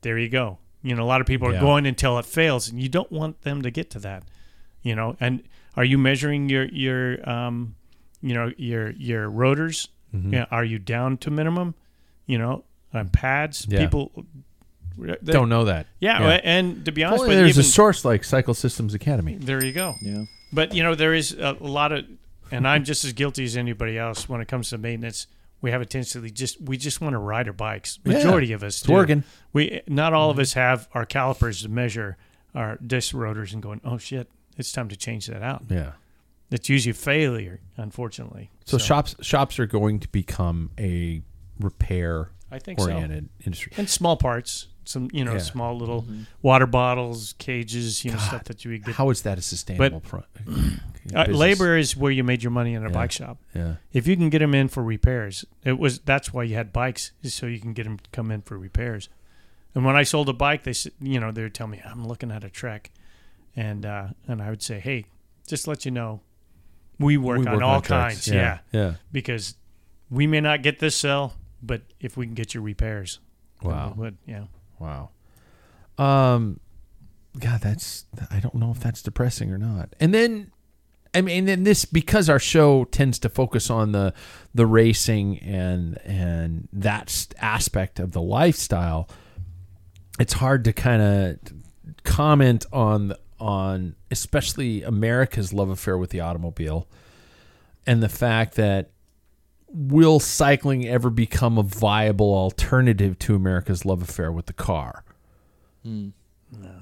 There you go. You know, a lot of people are Yeah. going until it fails, and you don't want them to get to that. You know, and are you measuring your your um, you know your your rotors? Mm-hmm. Yeah, are you down to minimum? You know, on pads. Yeah. People they- Don't know that. Yeah, Yeah. and to be honest, Only with there's you, a source like Cycle Systems Academy. there you go. Yeah. But you know, there is a, a lot of, and I'm just as guilty as anybody else when it comes to maintenance. We have a tendency to just we just want to ride our bikes. Yeah. Majority of us do. working. We not all of mm-hmm. us have our calipers to measure our disc rotors and going, oh shit, it's time to change that out. Yeah. It's usually failure, unfortunately. So, shops shops are going to become a repair I think so. oriented industry. and small parts, some you know Yeah. small little water bottles, cages, you know stuff that you would get. How is that a sustainable pro- uh, labor is where you made your money in a Yeah. bike shop. Yeah. If you can get them in for repairs, it was that's why you had bikes, is so you can get them to come in for repairs. And when I sold a bike, they said, you know, they would tell me I'm looking at a Trek, and uh, and I would say, hey, just let you know, we work We on work all on trucks. kinds, Yeah. yeah. Yeah. because we may not get this sell, but if we can get your repairs, Wow. we would, yeah. Wow. Um, God, that's I don't know if that's depressing or not. And then, I mean, then this because our show tends to focus on the the racing and and that aspect of the lifestyle. It's hard to kind of comment on on especially America's love affair with the automobile and the fact that will cycling ever become a viable alternative to America's love affair with the car?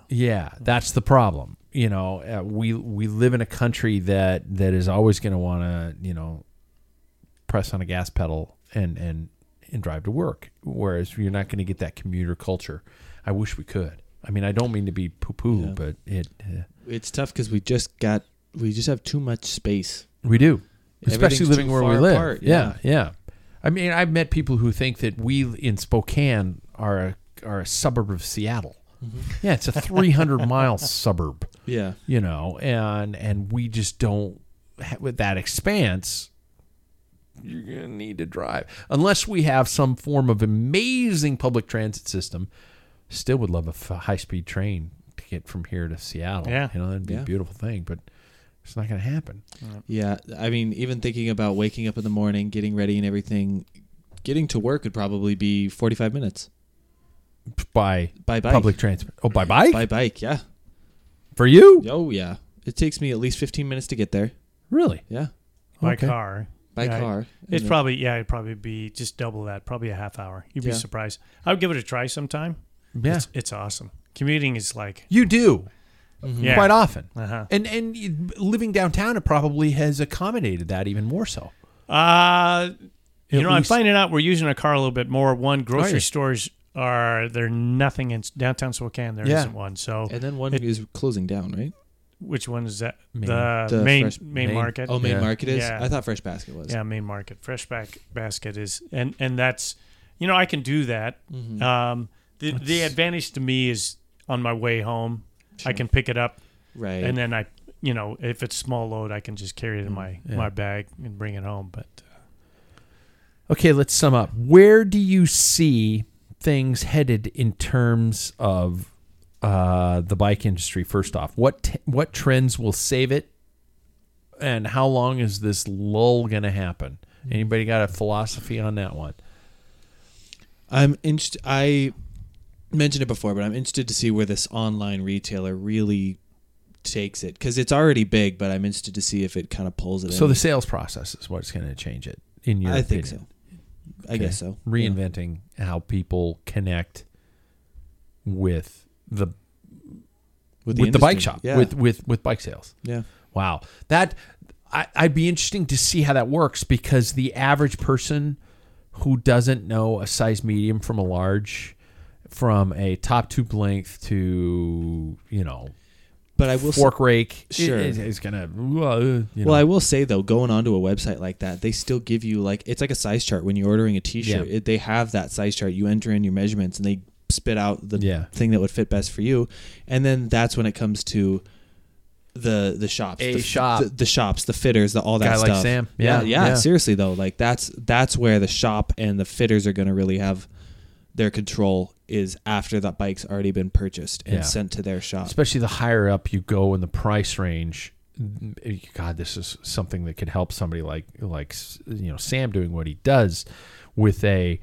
Yeah, that's the problem. You know, uh, we we live in a country that that is always going to want to, you know, press on a gas pedal and and and drive to work. Whereas you're not going to get that commuter culture. I wish we could. I mean, I don't mean to be poo poo, Yeah. but it uh, It's tough because we just got we just have too much space. we do, especially living where we live. apart, yeah, yeah. I mean, I've met people who think that we in Spokane are a are a suburb of Seattle. Yeah, it's a 300 mile suburb. Yeah. you know, and and we just don't with that expanse. You're gonna need to drive unless we have some form of amazing public transit system. Still would love a high speed train to get from here to Seattle. Yeah. you know that'd be a beautiful thing, but it's not gonna happen. Yeah, I mean, even thinking about waking up in the morning, getting ready and everything, getting to work would probably be 45 minutes By by bike. public transport. Oh, by bike By bike, yeah. for you? Oh, yeah. It takes me at least 15 minutes to get there. Really? Yeah. By Okay. car. By Yeah, car. It's And probably yeah, it'd probably be just double that, probably a half hour. You'd be Yeah. surprised. I would give it a try sometime. Yeah, It's, it's awesome. Commuting is like you do yeah. quite often, Uh-huh. and and living downtown, it probably has accommodated that even more so. Uh you At know, I'm finding out we're using a car a little bit more. One, grocery you? stores are they're nothing in downtown Spokane. There Yeah. not one. So And then one It- is closing down, right? which one is that? Main. The, The main fresh- main main- market. Oh, main Yeah. market is? Yeah. I thought Fresh Basket was. Yeah, main market. Fresh back basket is and and that's you know I can do that. Mm-hmm. Um, the the advantage to me is on my way home, I can pick it up Right. and then I you know if it's small load I can just carry it in mm, my Yeah. my bag and bring it home. But uh. Okay, let's sum up. Where do you see things headed in terms of uh, the bike industry? First off, what t- what trends will save it, and how long is this lull going to happen? Mm. Anybody got a philosophy on that one? I'm interested. I mentioned it before, but I'm interested to see where this online retailer really takes it because it's already big. But I'm interested to see if it kind of pulls it. So in. the sales process is what's going to change it. In your I think opinion. so. I guess so. Yeah. Reinventing how people connect with the with, the, bike shop Yeah. with with with bike sales. yeah. Wow, that I, I'd be interesting to see how that works because the average person who doesn't know a size medium from a large, from a top tube length to you know But I will. s- fork rake, Sure. is, is gonna. Uh, you know. Well, I will say though, going onto a website like that, they still give you like it's like a size chart when you're ordering a T-shirt. Yeah. It, they have that size chart. You enter in your measurements, and they spit out the Yeah. thing that would fit best for you. And then that's when it comes to the the shops, A the, shop. the, the shops, the fitters, the all that Guy like stuff. Sam. Yeah, Yeah, yeah, yeah. Seriously though, like that's that's where the shop and the fitters are going to really have their control is after that bike's already been purchased and Yeah. sent to their shop. especially the higher up you go in the price range mm, eh, god this is something that could help somebody like like you know sam doing what he does with a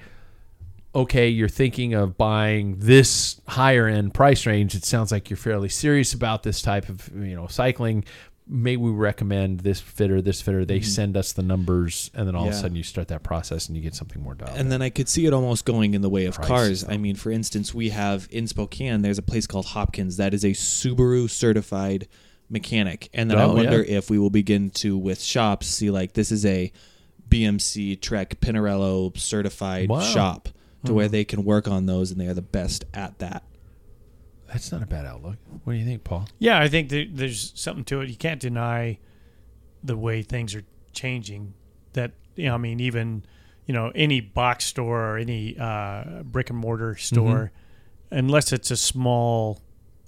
okay you're thinking of buying this higher end price range it sounds like you're fairly serious about this type of you know cycling may we recommend this fitter this fitter they send us the numbers and then all of a Mm-hmm. Sudden you start that process and you get something more done And then I could see it almost going in the way of Price, cars. though. I mean, for instance, we have in Spokane, there's a place called Hopkins that is a Subaru certified mechanic. And then I Oh, wonder yeah. if we will begin to, with shops, see like this is a BMC Trek Pinarello certified Wow. shop. to where they can work on those and they are the best at that. That's not a bad outlook. What do you think, Paul? Yeah, I think there, there's something to it. You can't deny the way things are changing. That you know, I mean, even you know, any box store or any uh, brick and mortar store, unless it's a small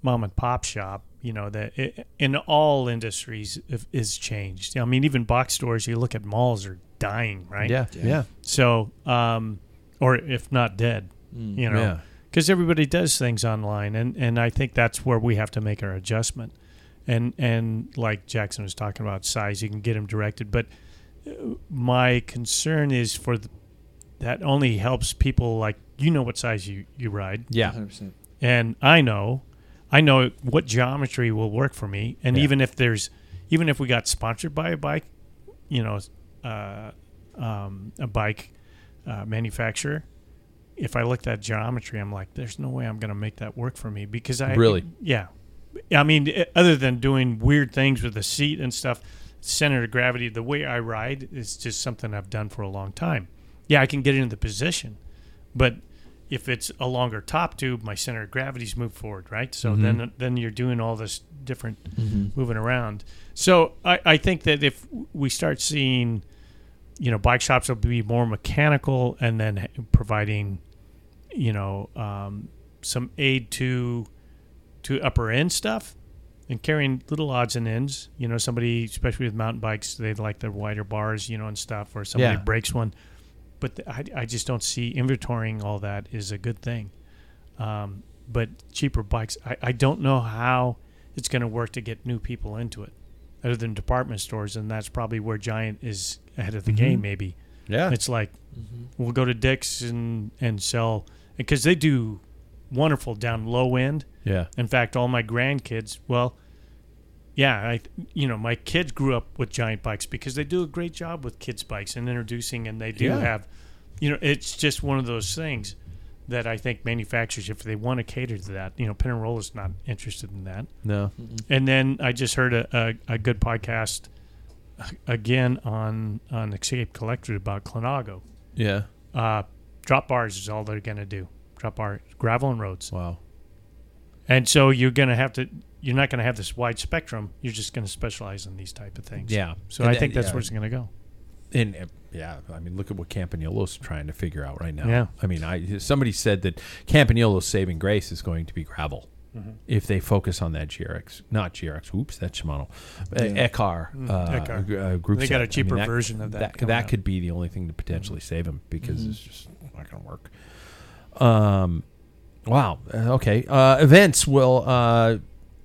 mom and pop shop, you know, that it, in all industries if- is changed. I mean, even box stores. You look at malls are dying, right? Yeah, yeah, So, um, or if not dead, you know, Yeah. Because everybody does things online, and and I think that's where we have to make our adjustment. And and like Jackson was talking about size, you can get them directed, but uh, my concern is for the, that only helps people like you know what size you you ride, yeah. 100%. and I know, I know what geometry will work for me. And Yeah. even if there's, even if we got sponsored by a bike, you know, uh, um, a bike uh, manufacturer, if I looked at that geometry, I'm like, there's no way I'm going to make that work for me because I Really? yeah. I mean, eh, other than doing weird things with the seat and stuff, center of gravity, the way I ride is just something I've done for a long time. Yeah, I can get into the position, but if it's a longer top tube, my center of gravity's moved forward, right? So mm-hmm. then then you're doing all this different mm-hmm. moving around. So I, I think that if we start seeing, you know, bike shops will be more mechanical and then providing, you know, um, some aid to to upper end stuff and carrying little odds and ends. You know, somebody, especially with mountain bikes, they like the wider bars, you know, and stuff, or somebody Yeah. breaks one. But the, I, I just don't see inventorying all that is a good thing. Um, but cheaper bikes, I, I don't know how it's going to work to get new people into it, other than department stores, and that's probably where Giant is ahead of the mm-hmm. game. Maybe Yeah. it's like mm-hmm. we'll go to Dick's and and sell because they do wonderful down low end. yeah. In fact, all my grandkids, well, yeah, I you know, my kids grew up with giant bikes because they do a great job with kids bikes and introducing and they do Yeah. have you know, it's just one of those things that I think manufacturers if they want to cater to that, you know, Pinarello's not interested in that. No. And then I just heard a, a, a good podcast again on on Escape Collective about Colnago. Yeah. Uh, drop bars is all they're going to do. Drop bar gravel and roads. Wow. And so you're going to have to you're not going to have this wide spectrum. You're just going to specialize in these type of things. Yeah. So And I think that's yeah. where it's going to go. And uh, yeah, I mean, look at what Campagnolo's trying to figure out right now. Yeah. I mean, I somebody said that Campagnolo's saving grace is going to be gravel. Mm-hmm. If they focus on that GRX, not GRX, oops, that's Shimano, uh, Ekar, uh, Ekar. uh, group Mm, They got a I cheaper mean, version of that That, that could be the only thing to potentially save them because it's just not going to work. Um, wow. Uh, Okay. Uh, events will uh,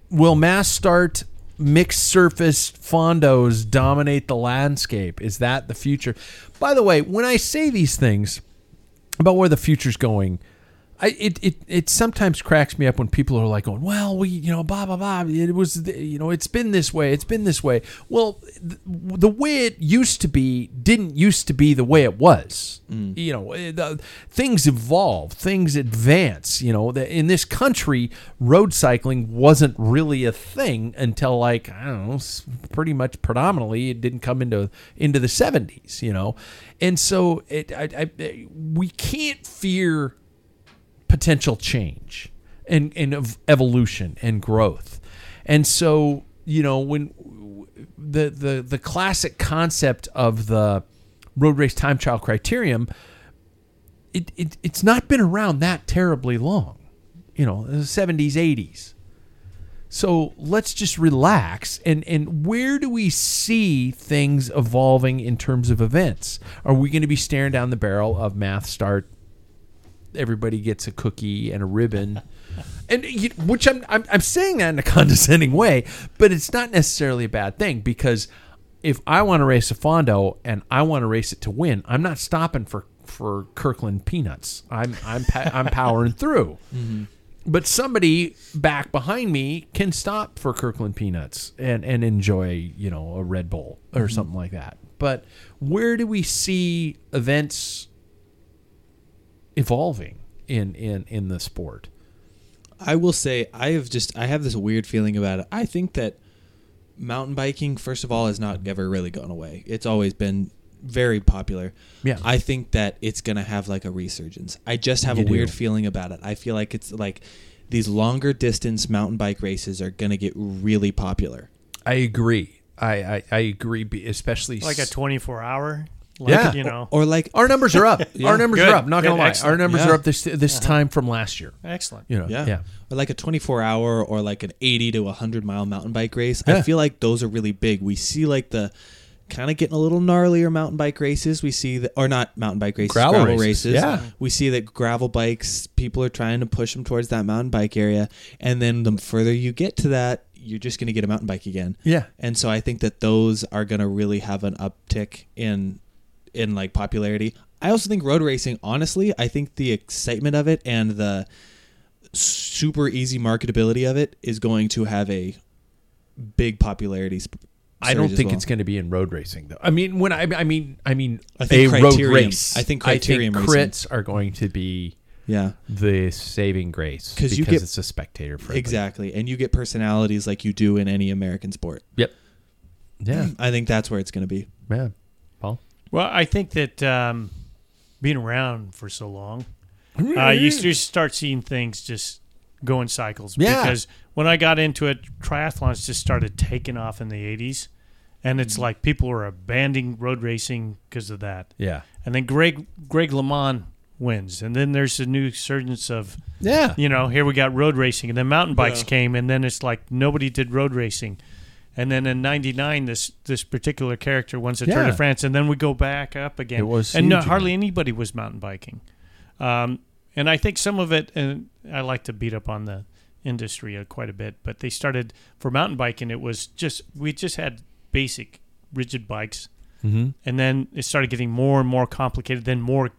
will mass start mixed surface fondos dominate the landscape? Is that the future? By the way, when I say these things about where the future's going, I, it, it it sometimes cracks me up when people are like going, well, we you know blah blah blah. It was you know, it's been this way, it's been this way. Well, th- the way it used to be didn't used to be the way it was. You know, eh, the, things evolve, things advance. You know, the, in this country, road cycling wasn't really a thing until like I don't know, pretty much predominantly it didn't come into into the seventies. You know, and so it I, I, we can't fear potential change and, and evolution and growth. And so, you know, when the, the, the classic concept of the road race time trial criterion, it, it, it's not been around that terribly long, you know, the 70s, 80s. So let's just relax. And, and where do we see things evolving in terms of events? Are we going to be staring down the barrel of mass start everybody gets a cookie and a ribbon, and you, which I'm, I'm I'm saying that in a condescending way, but it's not necessarily a bad thing because if I want to race a Fondo and I want to race it to win, I'm not stopping for for Kirkland peanuts. I'm I'm pa- I'm powering through. Mm-hmm. But somebody back behind me can stop for Kirkland peanuts and and enjoy you know a Red Bull or mm-hmm. something like that. But where do we see events evolving in in in the sport. I will say I have just I have this weird feeling about it. I think that mountain biking, first of all, has not ever really gone away. It's always been very popular. Yeah. I think that it's gonna have like a resurgence. I just have You a weird feeling about it. I feel like it's like these longer distance mountain bike races are gonna get really popular. I agree. I I, I agree, especially like a 24 hour. Like, Yeah. You know. Or like Our numbers are up. Our numbers Good. are up. Not gonna Good. lie, our numbers Yeah. are up this this uh-huh. time from last year. Excellent. You know, yeah. yeah. Or like a 24 hour or like an 80 to 100 mile mountain bike race. Yeah. I feel like those are really big. We see like the kind of getting a little gnarlier mountain bike races. We see that, or not mountain bike races, Gravel gravel, races, races. yeah. We see that gravel bikes, people are trying to push them towards that mountain bike area. And then the further you get to that, you're just going to get a mountain bike again. Yeah. And so I think that those are going to really have an uptick in in like popularity. I also think road racing, honestly, I think the excitement of it and the super easy marketability of it is going to have a big popularity. Sp- I don't think well. it's going to be in road racing though. I mean, when I, I mean, I mean, I think a road race. I think criterium I think racing. are going to be Yeah, the saving grace because you get- it's a spectator friendly. exactly. And you get personalities like you do in any American sport. Yep. Yeah. I think that's where it's going to be. Yeah. Well, I think that um, being around for so long, uh, you just start seeing things just go in cycles. Yeah. Because when I got into it, triathlons just started taking off in the 80s. And it's like people were abandoning road racing because of that. Yeah. And then Greg Greg LeMond wins. And then there's a new surgence of, Yeah. you know, here we got road racing. And then mountain bikes came. And then it's like nobody did road racing. And then in '99, this this particular character wins the Tour Yeah. de France, and then we go back up again. It was and no, hardly anybody was mountain biking. Um, and I think some of it, and I like to beat up on the industry uh, quite a bit, but they started for mountain biking. It was just we just had basic rigid bikes, Mm-hmm. and then it started getting more and more complicated. Then more,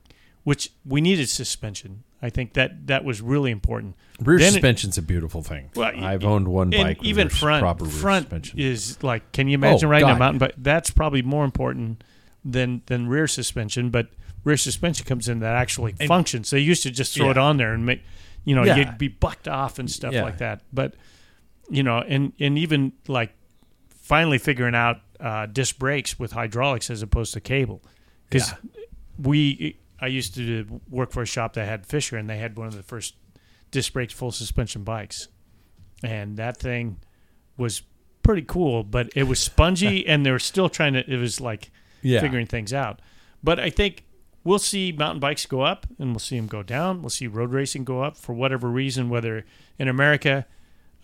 which we needed suspension. I think that that was really important. Rear Then it- suspension's a beautiful thing. Well, I've owned one bike. with even rear- front proper rear front suspension. is like can you imagine Oh, riding a mountain bike that's probably more important than than rear suspension but rear suspension comes in that actually functions they used to just throw it on there and make you know Yeah. you'd be bucked off and stuff Yeah. like that but you know and and even like finally figuring out uh, disc brakes with hydraulics as opposed to cable because we I used to work for a shop that had Fisher and they had one of the first disc brake full suspension bikes. And that thing was pretty cool but it was spongy and they were still trying to it was like Yeah. figuring things out. But I think we'll see mountain bikes go up and we'll see them go down. We'll see road racing go up for whatever reason whether in America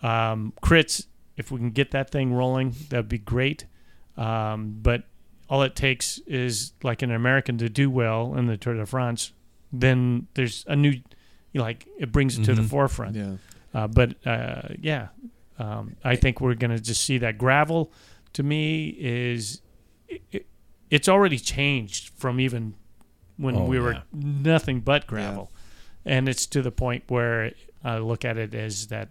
um, crits if we can get that thing rolling that'd be great. Um, but all it takes is like an American to do well in the Tour de France, then there's a new, you know, like it brings it to the forefront. Yeah. Uh, but uh, yeah, um, I think we're gonna just see that gravel. To me, is it, it, it's already changed from even when Oh, we were yeah. nothing but gravel, and it's to the point where I look at it as that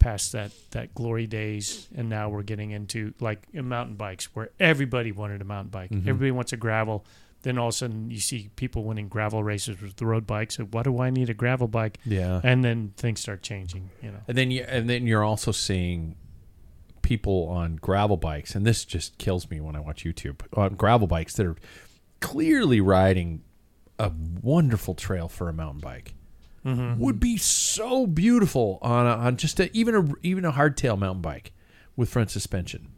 past that that glory days and now we're getting into like in mountain bikes where everybody wanted a mountain bike Mm-hmm. everybody wants a gravel then all of a sudden you see people winning gravel races with the road bikes so why do i need a gravel bike Yeah. and then things start changing you know And then you and then you're also seeing people on gravel bikes, and this just kills me when I watch YouTube on gravel bikes that are clearly riding a wonderful trail for a mountain bike. Mm-hmm. Would be so beautiful on a, on just a, even a even a hardtail mountain bike with front suspension.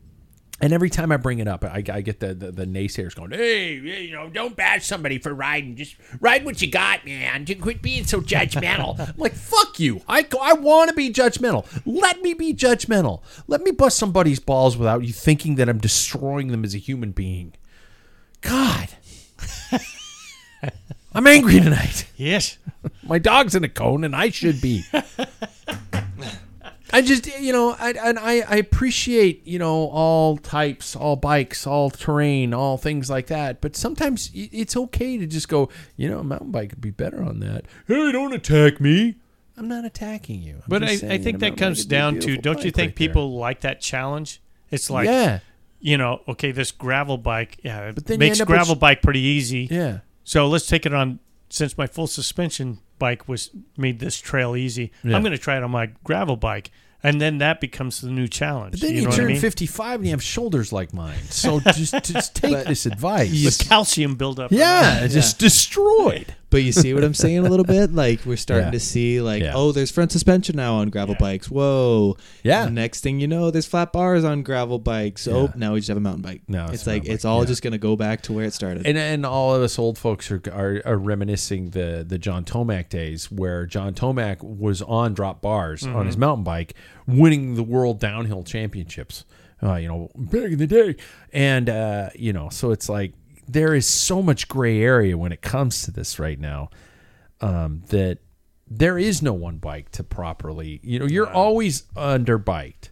And every time I bring it up, I, I get the, the the naysayers going, "Hey, hey, you know, don't bash somebody for riding. Just ride what you got, man. Just quit being so judgmental." I'm like, "Fuck you! I I want to be judgmental. Let me be judgmental. Let me bust somebody's balls without you thinking that I'm destroying them as a human being." God, I'm angry tonight. yes My dog's in a cone, and I should be. I just, you know, I, and I, I appreciate, you know, all types, all bikes, all terrain, all things like that. But sometimes it's okay to just go, you know, a mountain bike would be better on that. Hey, don't attack me. I'm not attacking you. I'm but I, just I think that comes would be a down to don't you think right there. people like that challenge it's like yeah, you know okay this gravel bike yeah But then makes end up with gravel bike pretty easy yeah, So let's take it on. Since my full suspension bike was made this trail easy, Yeah. I'm going to try it on my gravel bike. and then that becomes the new challenge. But then you, you, know what I turn mean? 55 and you have shoulders like mine. So just, just take this advice. The calcium buildup. yeah, just destroyed. But you see what I'm saying a little bit? Like we're starting Yeah. to see like, Yeah. oh, there's front suspension now on gravel bikes. Whoa. Yeah. And next thing you know, there's flat bars on gravel bikes. Oh, Yeah. now we just have a mountain bike. Now it's it's, like it's all yeah. just gonna go back to where it started. And and all of us old folks are, are are reminiscing the the John Tomac days where John Tomac was on drop bars on his mountain bike, winning the world downhill championships. Uh, you know, back in the day, and uh, you know, so it's like there is so much gray area when it comes to this right now. Um, that there is no one bike to properly. You know, you're always underbiked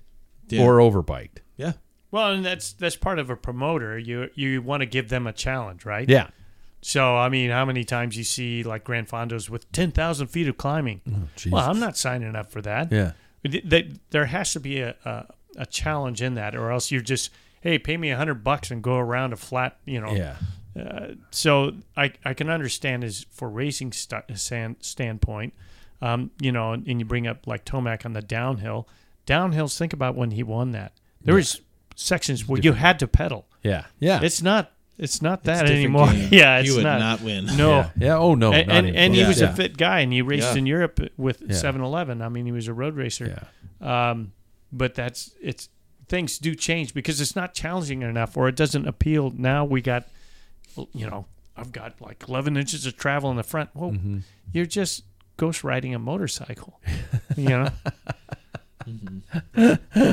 Yeah. or overbiked. yeah. Well, and that's that's part of a promoter. You you want to give them a challenge, right? Yeah. So I mean, how many times you see like Grand Fondos with ten thousand feet of climbing? well, I'm not signing up for that. Yeah. Th- th- there has to be a, a a challenge in that, or else you're just hey, pay me a hundred bucks and go around a flat, you know. Yeah. Uh, so I I can understand is for racing st- stand, standpoint, um, you know, and, and you bring up like Tomac on the downhill. Downhills, think about when he won that. There was sections where you had to pedal. Yeah. Yeah. It's not. It's not that different anymore. game. yeah, it's You would not. not win. No. Yeah. Yeah. Oh no. And, and, and he close. was Yeah. a fit guy, and he raced Yeah. in Europe with Yeah. 7-Eleven. I mean, he was a road racer. Yeah. Um, but that's it's things do change because it's not challenging enough, or it doesn't appeal. Now we got, you know, I've got like eleven inches of travel in the front. Well, Mm-hmm. you're just ghost riding a motorcycle. you know, mm-hmm.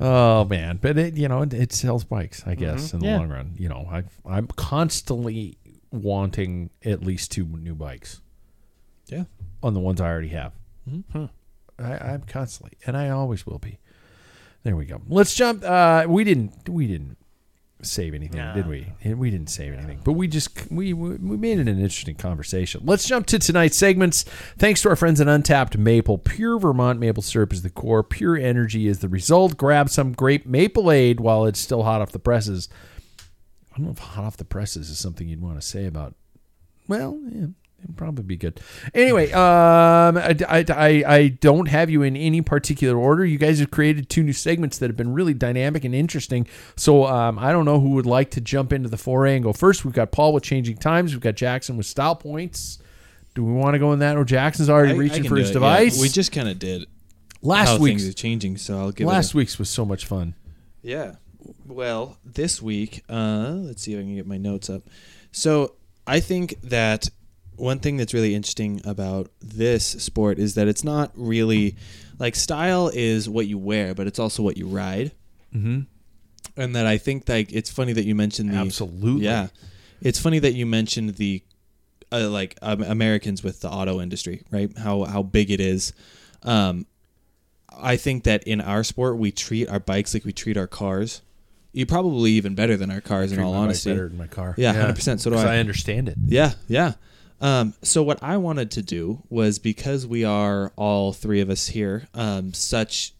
Oh man, but it you know it, it sells bikes, I mm-hmm. guess, in the Yeah. long run. You know, I I'm constantly wanting at least two new bikes Yeah. on the ones I already have. Mm-hmm. I, I'm constantly, and I always will be. There we go. Let's jump. Uh, we didn't. We didn't save anything, No. did we? We didn't save anything, but we just we we made it an interesting conversation. Let's jump to tonight's segments. Thanks to our friends at Untapped Maple, pure Vermont maple syrup is the core. Pure energy is the result. Grab some grape maple aid while it's still hot off the presses. I don't know if hot off the presses is something you'd want to say about. Well, yeah, it'd probably be good. Anyway, um, I, I, I, I don't have you in any particular order. You guys have created two new segments that have been really dynamic and interesting. So um, I don't know who would like to jump into the foray and go first. We've got Paul with changing times. We've got Jackson with style points. Do we want to go in that? Or Jackson's already I- I reaching can for his it, yeah. device. We just kind of did last how week's things changing, so I'll give last it. week's was so much fun. Yeah. Well, this week, uh, let's see if I can get my notes up. So I think that one thing that's really interesting about this sport is that it's not really like style is what you wear, but it's also what you ride. Mm-hmm. And that I think like it's funny that you mentioned the Absolutely. Yeah, it's funny that you mentioned the uh, like um, Americans with the auto industry, right? How how big it is. Um, I think that in our sport we treat our bikes like we treat our cars. You probably even better than our cars, in all honesty. better than my car. Yeah, 100%, so do I. I understand it. Yeah, yeah. Um, so what I wanted to do was because we are all three of us here, um, such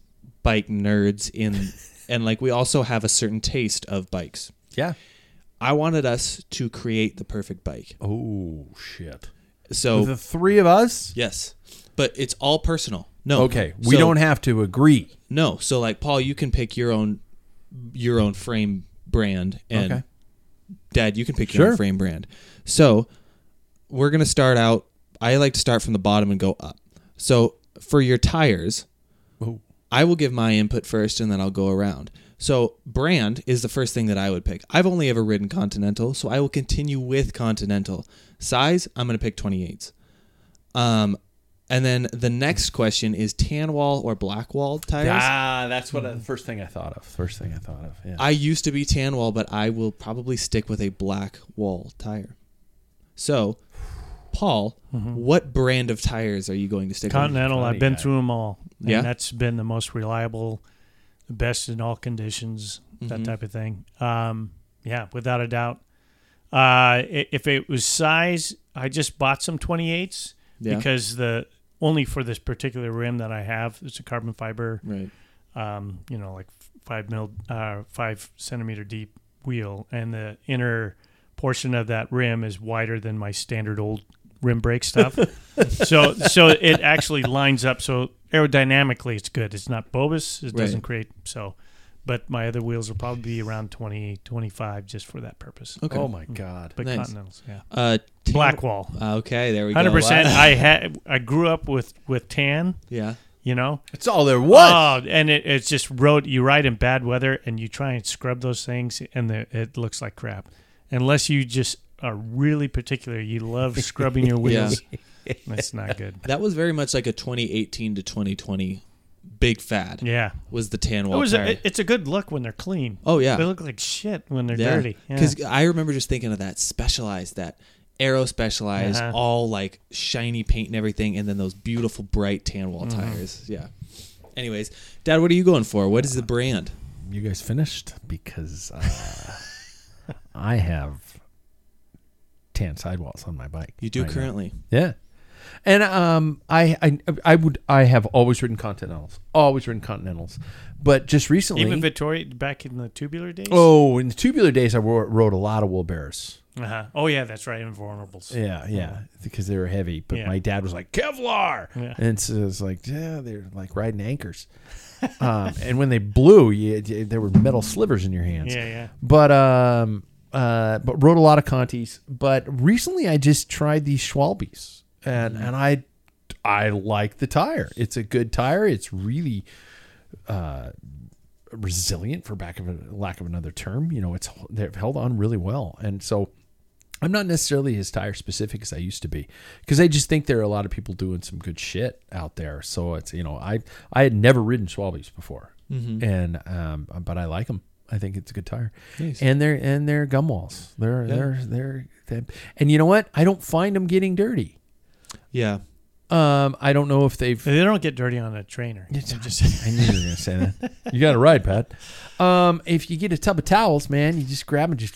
bike nerds in, and like we also have a certain taste of bikes. Yeah. I wanted us to create the perfect bike. Oh shit. So the three of us. yes, but it's all personal. No, Okay, we So- don't have to agree. No, so like Paul, you can pick your own your own frame brand, and Okay. Dad, you can pick your own frame brand. So we're gonna start out. I like to start from the bottom and go up. So for your tires. I will give my input first, and then I'll go around. So brand is the first thing that I would pick. I've only ever ridden Continental, so I will continue with Continental. Size, I'm gonna pick 28s. Um, and then the next question is tan wall or black wall tires. Ah, that's what the first thing I thought of. First thing I thought of. Yeah. I used to be tan wall, but I will probably stick with a black wall tire. So, Paul, what brand of tires are you going to stick with? Continental. funny I've been through them all. And Yeah? that's been the most reliable, the best in all conditions, that Mhm. type of thing. Um, yeah, without a doubt. Uh, if it was size, I just bought some 28s Yeah. because the only for this particular rim that I have, it's a carbon fiber. Right. um, you know, like five mil, uh, five centimeter deep wheel, and the inner portion of that rim is wider than my standard old rim brake stuff. so so it actually lines up. So aerodynamically, it's good. It's not bulbous. It doesn't create so. But my other wheels will probably be around 20, 25 just for that purpose. Okay. Oh my god. But Nice. Continentals, yeah. Uh, tan- Blackwall. Okay, there we go. Hundred percent. I had. I grew up with with tan. Yeah. You know. It's all there was. Oh, and it, it's just road. You ride in bad weather, and you try and scrub those things, and the, it looks like crap. Unless you just are really particular, you love scrubbing your wheels. That's not good. That was very much like a 2018 to 2020 big fad. Yeah, Was the tan it wall was. A, it- it's a good look when they're clean. oh yeah. They look like shit when they're yeah. dirty. Yeah. Because I remember just thinking of that specialized, that aero specialized, Uh-huh. all like shiny paint and everything, and then those beautiful bright tan wall Mm-hmm. tires. Yeah. Anyways, Dad, what are you going for? What is the brand? You guys finished because uh, I have tan sidewalls on my bike. You do right now. currently. Yeah. And um, I, I I would I have always ridden Continentals, always ridden Continentals, but just recently, even Vittoria back in the tubular days. oh, in the tubular days, I ro- rode a lot of Wilburys. uh-huh. oh yeah, that's right. Invulnerables. Yeah, yeah, because they were heavy. But Yeah. my dad was like Kevlar, Yeah. and so it's like, yeah, they're like riding anchors. um, and when they blew, you, you- there were metal slivers in your hands. Yeah, yeah. But um, uh, but wrote a lot of Contis. But recently, I just tried these Schwalbes, and and I I like the tire. It's a good tire. It's really uh, resilient, for back of a lack of another term. You know, it's they've held on really well, and so. I'm not necessarily as tire specific as I used to be because I just think there are a lot of people doing some good shit out there. So it's you know I I had never ridden Schwalbe's before, and um, but I like them. I think it's a good tire, Nice. and they're and they're gum walls. They're they're they're they're and you know what? I don't find them getting dirty. Yeah. Um, I don't know if they've. They don't get dirty on a trainer. It's- They just- I knew you were gonna say that. You got it right, Pat. Um, if you get a tub of towels, man, you just grab them, just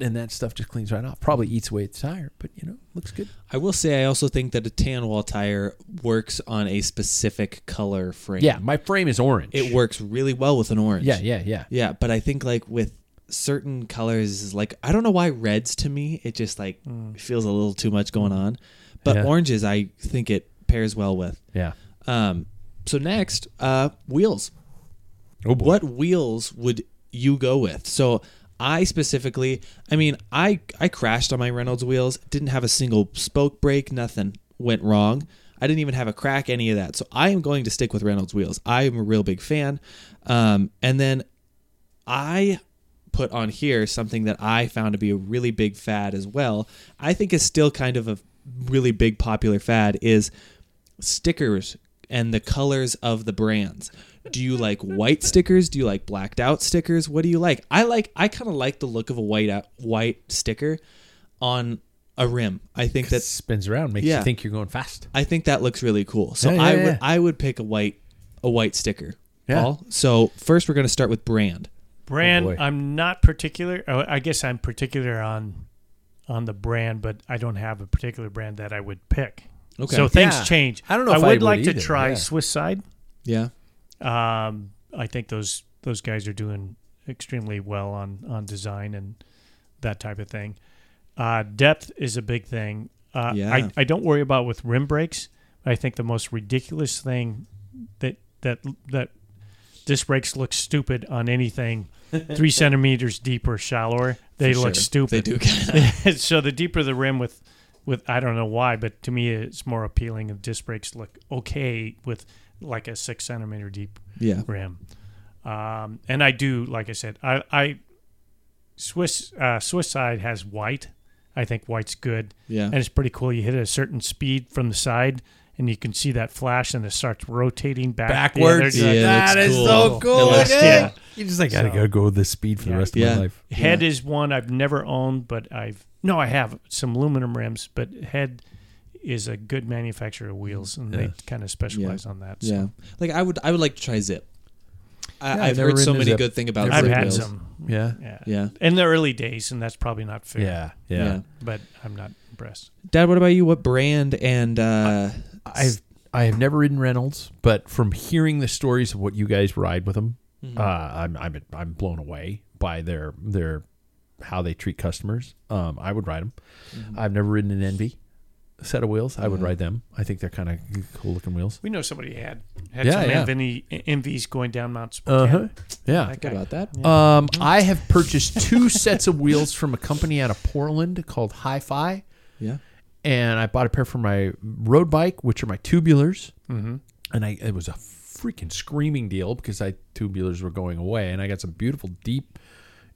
and that stuff just cleans right off. Probably eats away at the tire, but you know, looks good. I will say I also think that a tan wall tire works on a specific color frame. Yeah, my frame is orange. It works really well with an orange. Yeah, yeah, yeah. Yeah, but I think like with certain colors, like I don't know why reds to me it just like feels a little too much going on, but Yeah. oranges I think it pairs well with. Yeah. Um, so next, uh, wheels. Oh boy. What wheels would you go with? So I specifically, I mean, I I crashed on my Reynolds wheels. Didn't have a single spoke break. Nothing went wrong. I didn't even have a crack. Any of that. So I am going to stick with Reynolds wheels. I am a real big fan. Um, and then I put on here something that I found to be a really big fad as well. I think is still kind of a really big popular fad is stickers and the colors of the brands. Do you like white stickers? Do you like blacked out stickers? What do you like? I like I kind of like the look of a white out, white sticker on a rim. I think that spins around, makes Yeah. you think you're going fast. I think that looks really cool. So Yeah, yeah, I yeah. would I would pick a white a white sticker. Yeah. Paul. So first we're going to start with brand. brand. Oh, boy. I'm not particular. oh, I guess I'm particular on on the brand, but I don't have a particular brand that I would pick. Okay. So things Yeah. change. I don't know I if would I would like to try yeah. Swiss side. Yeah. Um, I think those those guys are doing extremely well on on design and that type of thing. Uh, depth is a big thing. Uh, Yeah. I, I don't worry about with rim brakes. I think the most ridiculous thing that that that disc brakes look stupid on anything three centimeters deep or shallower. They For look sure. stupid. They do so the deeper the rim with with I don't know why, but to me it's more appealing if disc brakes look okay with like a six centimeter deep Yeah. rim. Um, and I do, like I said, I, I Swiss uh, Swiss side has white. I think white's good, Yeah. and it's pretty cool. You hit a certain speed from the side, and you can see that flash, and it starts rotating back Backwards. The other Yeah, that it is looks so cool. cool. It looks yeah. You just like i gotta So- go with this speed for the rest of Yeah. my life. HED is one I've never owned, but I've no, I have some aluminum rims, but HED is a good manufacturer of wheels, and Yeah. they kind of specialize on that. So. Yeah. Like I would I would like to try Zipp. I, Yeah, I've I've heard so many Zipp. good things about I've Zipp had wheels. some. Yeah. Yeah. Yeah. In the early days, and that's probably not fair. Yeah. Yeah. Yeah. But I'm not impressed. Dad, what about you? What brand and uh I've I have never ridden Reynolds, but from hearing the stories of what you guys ride with them, Mm-hmm. uh, I'm I'm I'm blown away by their their how they treat customers. Um, I would ride them. Mm-hmm. I've never ridden an ENVE. set of wheels. I would Yeah. ride them. I think they're kind of cool looking wheels. We know somebody had had Yeah, some yeah. ENVE, ENVEs going down Mount Uh-huh. Yeah. That Good about that. Um, I have purchased two sets of wheels from a company out of Portland called Hi-Fi, Yeah. And I bought a pair for my road bike, which are my tubulars, Mhm. and I it was a freaking screaming deal because I tubulars were going away, and I got some beautiful deep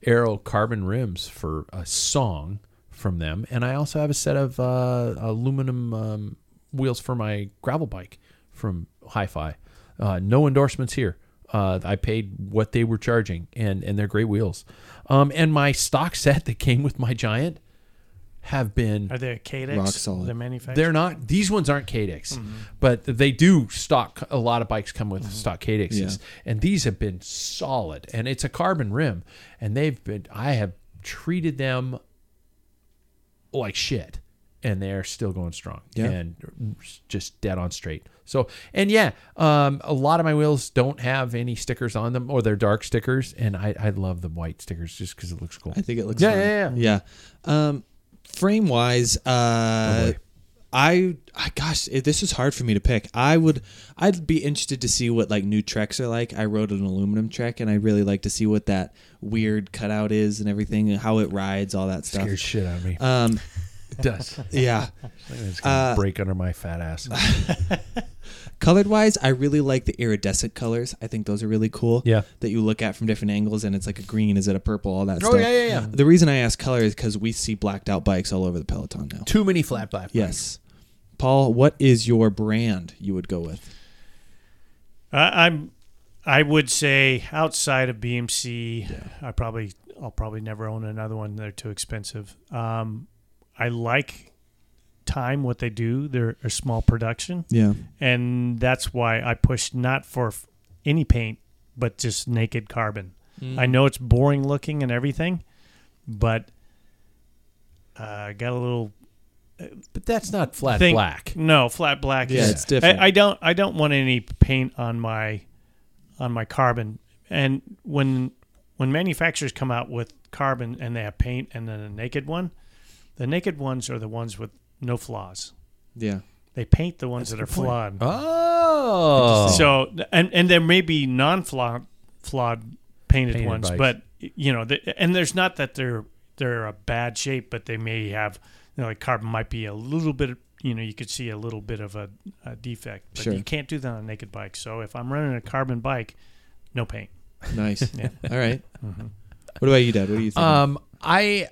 aero carbon rims for a song from them, and I also have a set of uh, aluminum um, wheels for my gravel bike from Hi-Fi. Uh, no endorsements here. Uh, I paid what they were charging, and and they're great wheels. Um, and my stock set that came with my Giant have been Are they a Cadex? Rock solid. The manufacturer. they're not. These ones aren't Cadex, Mm-hmm. but they do stock. A lot of bikes come with stock Cadexes, Yeah. and these have been solid. And it's a carbon rim, and they've been. I have treated them like shit, and they're still going strong Yeah. and just dead on straight. So, and yeah, um, a lot of my wheels don't have any stickers on them, or they're dark stickers, and I, I love the white stickers just because it looks cool. I think it looks Yeah, fun. yeah, yeah. Um, frame wise, uh, boy. I, I gosh, it, this is hard for me to pick. I would, I'd be interested to see what like new Treks are like. I rode an aluminum Trek, and I really like to see what that weird cutout is and everything, and how it rides, all that stuff. Scares shit out of me. Um, it does. yeah. It's gonna Uh, break under my fat ass. Colored wise, I really like the iridescent colors. I think those are really cool. Yeah. That you look at from different angles, and it's like a green, is it a purple, all that Oh, stuff. yeah, yeah, yeah. The reason I ask color is because we see blacked out bikes all over the Peloton now. Too many flat black. Yes. Paul, what is your brand you would go with? I, I'm. I would say outside of BMC, I probably I'll probably never own another one. They're too expensive. Um, I like time what they do. They're a small production, Yeah. and that's why I push not for any paint, but just naked carbon. I know it's boring looking and everything, but uh, I got a little But that's not flat thing- black. No, flat black. Yeah, is- it's different. I, I don't. I don't want any paint on my on my carbon. And when when manufacturers come out with carbon and they have paint and then a naked one, the naked ones are the ones with no flaws. Yeah. They paint the ones that are flawed. Oh, So and and there may be non-flawed flawed painted, Painted ones, bikes. but you know, the, and there's not that they're they're a bad shape, but they may have you know like carbon might be a little bit. You know, you could see a little bit of a, a defect, but Sure. you can't do that on a naked bike. So if I'm running a carbon bike, no paint. Nice. Yeah. All right. What about you, Dad? What do you think? um, I.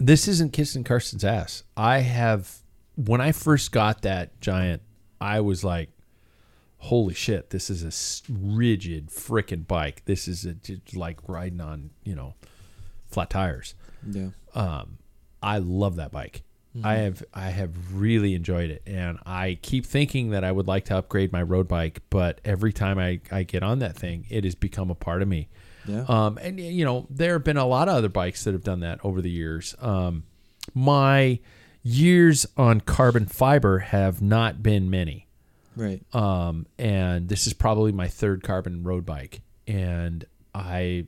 This isn't kissing Carson's ass. I have when I first got that giant, I was like, "Holy shit! This is a rigid freaking bike. This is a, like riding on you know flat tires." yeah. um, I love that bike. I have I have really enjoyed it, and I keep thinking that I would like to upgrade my road bike, but every time I, I get on that thing, it has become a part of me. Yeah. Um, and you know there have been a lot of other bikes that have done that over the years. Um, my years on carbon fiber have not been many right. um, and this is probably my third carbon road bike, and I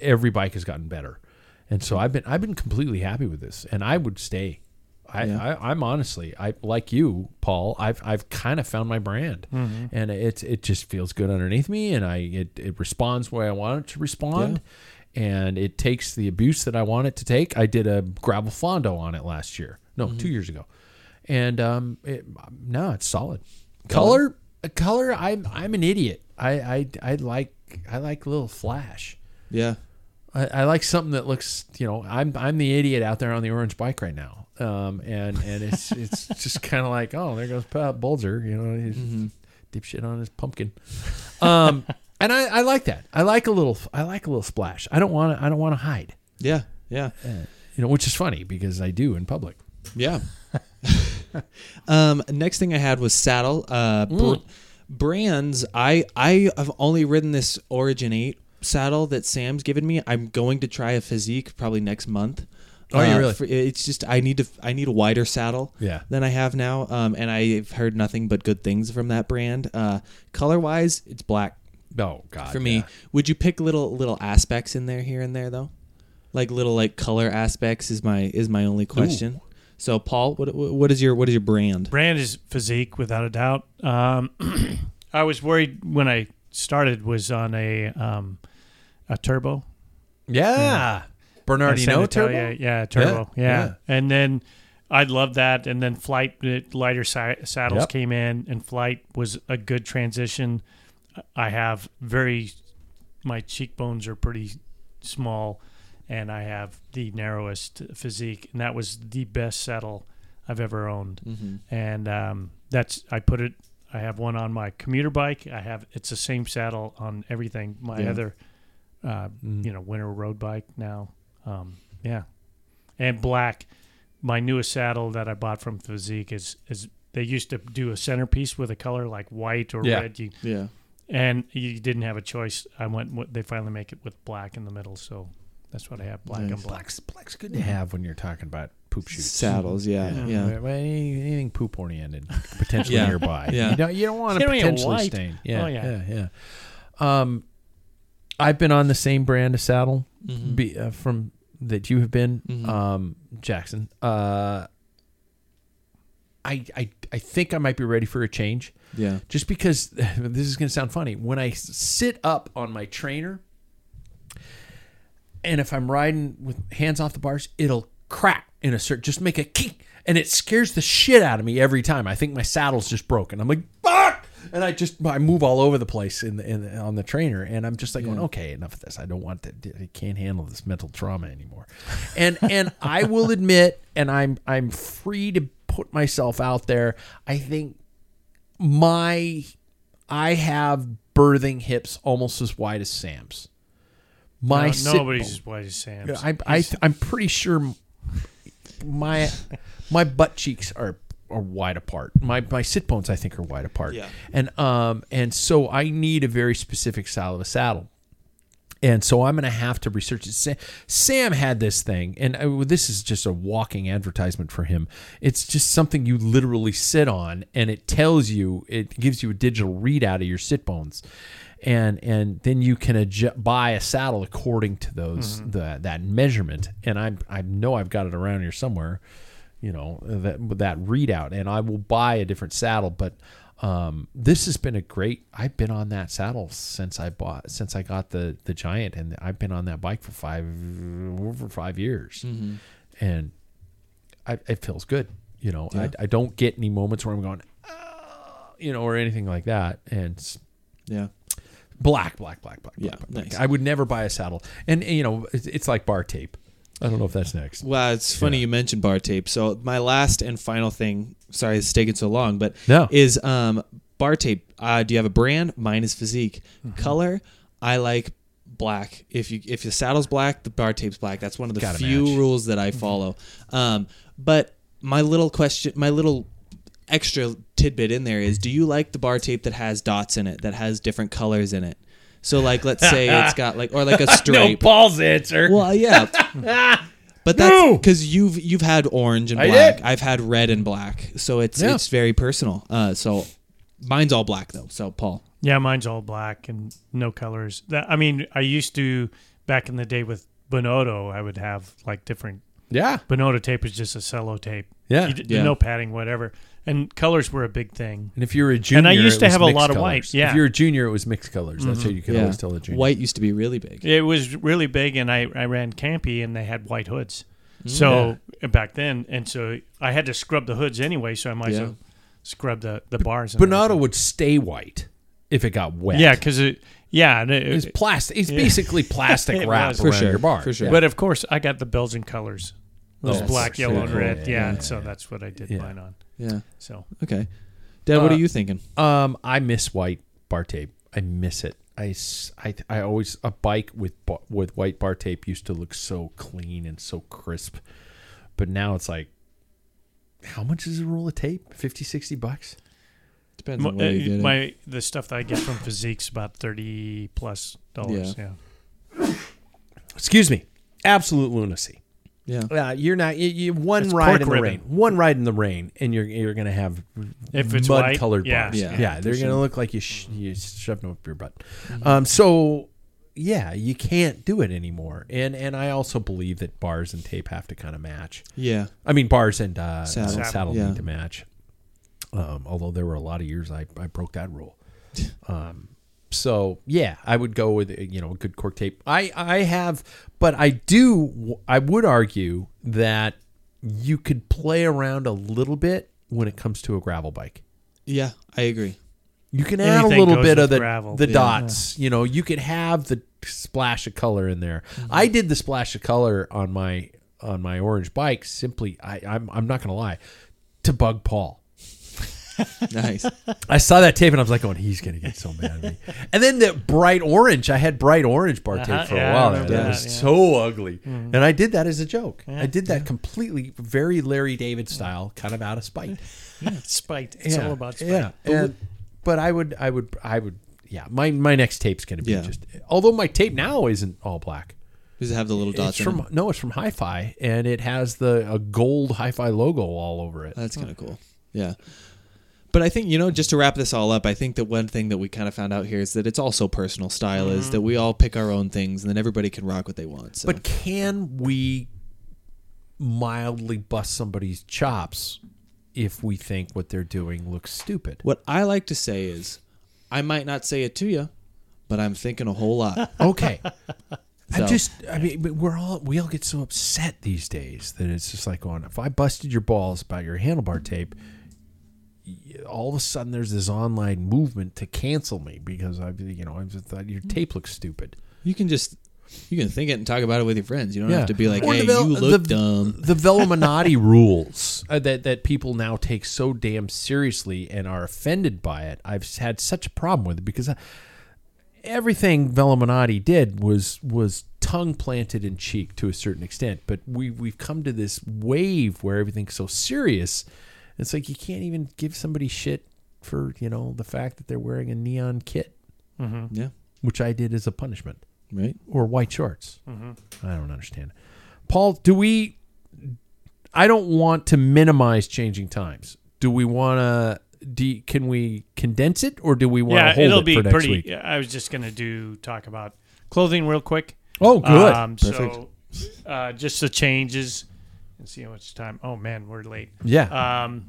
every bike has gotten better, and so I've been I've been completely happy with this, and I would stay. I, Yeah. I I'm honestly I like you, Paul. I've I've kind of found my brand, and it's it just feels good underneath me, and I it it responds where I want it to respond. And it takes the abuse that I want it to take. I did a gravel fondo on it last year, no, two years ago, and um, it, no, it's solid. Color, color. I'm I'm an idiot. I I I like I like a little flash. Yeah. I, I like something that looks. You know, I'm I'm the idiot out there on the orange bike right now. Um, and and it's it's just kind of like, oh, there goes Pat Bulger. You know, he's dipshit on his pumpkin. Um, and I, I like that. I like a little. I like a little splash. I don't want to. I don't want to hide. Yeah. Yeah. You know, which is funny because I do in public. Yeah. um, next thing I had was saddle. Uh, br- Mm. brands. I I have only ridden this Origin Eight saddle that Sam's given me. I'm going to try a Fizik probably next month. Oh, are you Uh, really? for- it's just I need to I need a wider saddle. Yeah. Than I have now. Um, and I've heard nothing but good things from that brand. Uh, color wise, it's black Oh God, for me. yeah. Would you pick little little aspects in there here and there though? Like little like color aspects is my is my only question. So, Paul, what what is your what is your brand? Brand is Fizik without a doubt. Um, I was worried when I started was on a um, a turbo. Yeah. Bernardino San turbo. Yeah, turbo, Yeah, yeah. yeah. And then I loved that. And then Flite lighter sa- saddles Yep. came in, and Flite was a good transition. I have very my cheekbones are pretty small, and I have the narrowest physique, and that was the best saddle I've ever owned. Mm-hmm. And um, that's I put it. I have one on my commuter bike. I have it's the same saddle on everything. My Yeah. other, uh, Mm. you know, winter road bike now. Um, yeah, and black. My newest saddle that I bought from Fizik is is they used to do a centerpiece with a color like white or Yeah. red. You, Yeah. and you didn't have a choice. I went. with- They finally make it with black in the middle, so that's what I have. Black Nice. and black. Black's black's good to have when you're talking about poop shoots. Saddles, yeah, Yeah. yeah. Well, anything poop oriented, potentially Yeah. nearby. Yeah. You don't, you don't want to don't need a potentially stain. Yeah, Oh, yeah. yeah, yeah. Um, I've been on the same brand of saddle Mhm. be, uh, from that you have been, Mhm. um, Jackson. Uh, I, I I think I might be ready for a change, Yeah. just because this is going to sound funny. when I sit up on my trainer, and if I'm riding with hands off the bars, it'll crack in a certain, just make a kink, and it scares the shit out of me every time. I think my saddle's just broken. I'm like, and I just I move all over the place in the, in the, on the trainer, and I'm just like, going, okay, enough of this. I don't want that. I can't handle this mental trauma anymore. And and I will admit, and I'm I'm free to put myself out there. I think my I have birthing hips almost as wide as Sam's. My No, sit nobody's as wide as Sam's. I, I I'm pretty sure my my butt cheeks are are wide apart. My my sit bones I think are wide apart. Yeah. And um and so I need a very specific style of a saddle. And so I'm going to have to research it. Sam, had this thing, and uh, this is just a walking advertisement for him. It's just something you literally sit on, and it tells you, it gives you a digital readout of your sit bones, and and then you can adju- buy a saddle according to those the, that measurement. And I I know I've got it around here somewhere, you know that that readout, and I will buy a different saddle, but. Um, this has been a great. I've been on that saddle since I bought, since I got the the Giant, and I've been on that bike for five over five years, and I, it feels good. You know, I, I don't get any moments where I'm going, "Ah," you know, or anything like that. And Yeah. black, black, black, black. Yeah, black, black. nice. I would never buy a saddle, and, and, you know, it's, it's like bar tape. I don't know if that's next. Well, it's funny you mentioned bar tape. So my last and final thing, sorry it's taking so long, but No. is um bar tape. Uh, do you have a brand? Mine is Fizik. Mm-hmm. Color, I like black. If you if the saddle's black, the bar tape's black. That's one of the Gotta few match. Mm-hmm. rules that I follow. Um, but my little question, my little extra tidbit in there is: Do you like the bar tape that has dots in it, that has different colors in it? So like, let's say it's got like or like a stripe. no, Paul's answer. Well, yeah. But that's No. because you've you've had orange and I black. did. I've had red and black, so it's Yeah. it's very personal. Uh, so mine's all black though. So Paul, Yeah, mine's all black and no colors. That I mean, I used to back in the day with Benotto. I would have like different. yeah, Benotto tape is just a cello tape. Yeah. You d- Yeah. no padding, whatever. And colors were a big thing. And if you were a junior, And I used to have a lot of colors. white, yeah. If you're a junior, it was mixed colors. That's how you could yeah, always tell the junior. white used to be really big. It was really big, and I, I ran Campy, and they had white hoods. Mm. So back then, and so I had to scrub the hoods anyway. So I might as well scrub the the bars. and Benotto everything. would stay white if it got wet. Yeah, because it. Yeah, and it- it's plastic. It's basically plastic It wrap was. For around sure, your bar. for sure. But of course, I got the Belgian colors. It was Oh, black, so yellow, and red. Yeah, Yeah, yeah, and so that's what I did Yeah. mine on. Yeah. So Okay. Dad, what Uh, are you thinking? Um, I miss white bar tape. I miss it. I, s- I, I always a bike with ba- with white bar tape used to look so clean and so crisp, but now it's like, how much is a roll of tape? 50, 60 bucks. Depends my, on where you get it. my the stuff that I get from Fizik's about thirty plus dollars. Yeah. Yeah. Excuse me. Absolute lunacy. Yeah. Uh, you're not. You, you one It's ride cork in the ribbon. rain. One ride in the rain, and you're you're gonna have If it's mud white, colored yeah. bars. Yeah, Yeah, for they're gonna look like you sh- you shoved them up your butt. Um, so yeah, you can't do it anymore. And and I also believe that bars and tape have to kind of match. Yeah. I mean, bars and uh, Saddle. saddle, Yeah. need to match. Um, although there were a lot of years I, I broke that rule. Um, so yeah, I would go with you know a good cork tape. I I have, but I do. I would argue that you could play around a little bit when it comes to a gravel bike. Yeah, I agree. You can add a little bit of the gravel. the Yeah. dots. You know, you could have the splash of color in there. Mm-hmm. I did the splash of color on my on my orange bike simply. I, I'm I'm not gonna lie, to bug Paul. Nice. I saw that tape and I was like, "Oh, he's gonna get so mad at me." And then the bright orange. I had bright orange bar tape Uh-huh, for yeah, a I while. That that, was yeah. so ugly, Mm-hmm. and I did that as a joke. I did that completely, very Larry David style, kind of out of spite. spite. It's all about spite. Yeah, and, but I would, I would, I would. Yeah, my my next tape's gonna be Yeah. just. Although my tape now isn't all black. Does it have the little dots It's in from it? no, it's from Hi-Fi, and it has the a gold Hi-Fi logo all over it. That's kind of cool. Yeah. But I think, you know, just to wrap this all up, I think that one thing that we kind of found out here is that it's also personal style, is that we all pick our own things and then everybody can rock what they want. So. But can we mildly bust somebody's chops if we think what they're doing looks stupid? what I like to say is, I might not say it to you, but I'm thinking a whole lot. Okay. So- I'm just, I mean, we're all, we all get so upset these days that it's just like going, if I busted your balls about your handlebar tape, all of a sudden there's this online movement to cancel me because I've you know, I just thought your tape looks stupid. You can just, you can think it and talk about it with your friends. You don't have to be like, Or hey, Vel- you look the, dumb. The Velominati rules uh, that that people now take so damn seriously and are offended by it. I've had such a problem with it because I, everything Velominati did was was tongue planted in cheek to a certain extent. But we we've come to this wave where everything's so serious. It's like you can't even give somebody shit for you know the fact that they're wearing a neon kit, Yeah. which I did as a punishment Right. or white shorts. I don't understand. Paul, do we? I don't want to minimize changing times. Do we want to? Do can we condense it, or do we want to Yeah, hold it'll it be for next pretty. week? I was just gonna do talk about clothing real quick. Oh, good. Um, so, uh, just the changes and see how much time. Oh man, we're late. yeah, Um,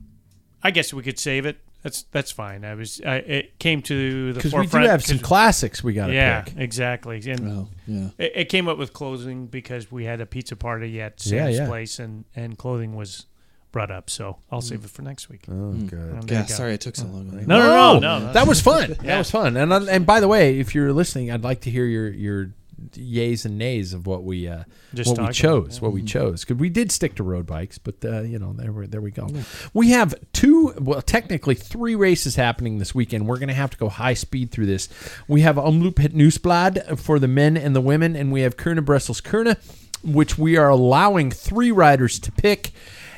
I guess we could save it. That's that's fine. I was. I, it came to the because we do have some 'cause- classics we got yeah, pick. exactly. And Oh, yeah. it, it came up with clothing because we had a pizza party at Sam's yeah. place, and and clothing was brought up. So I'll save it for next week. Oh, Um, good. there Yeah, you sorry it took so long. No, no, no, no. no. that was fun. That was fun. And uh, and by the way, if you're listening, I'd like to hear your your yays and nays of what we uh, Just what we chose. about it, What we chose because we did stick to road bikes, but uh, you know there we there we go. We have two, well, technically three races happening this weekend. We're going to have to go high speed through this. We have Omloop het Nieuwsblad for the men and the women, and we have Kuurne Brussels Kuurne, which we are allowing three riders to pick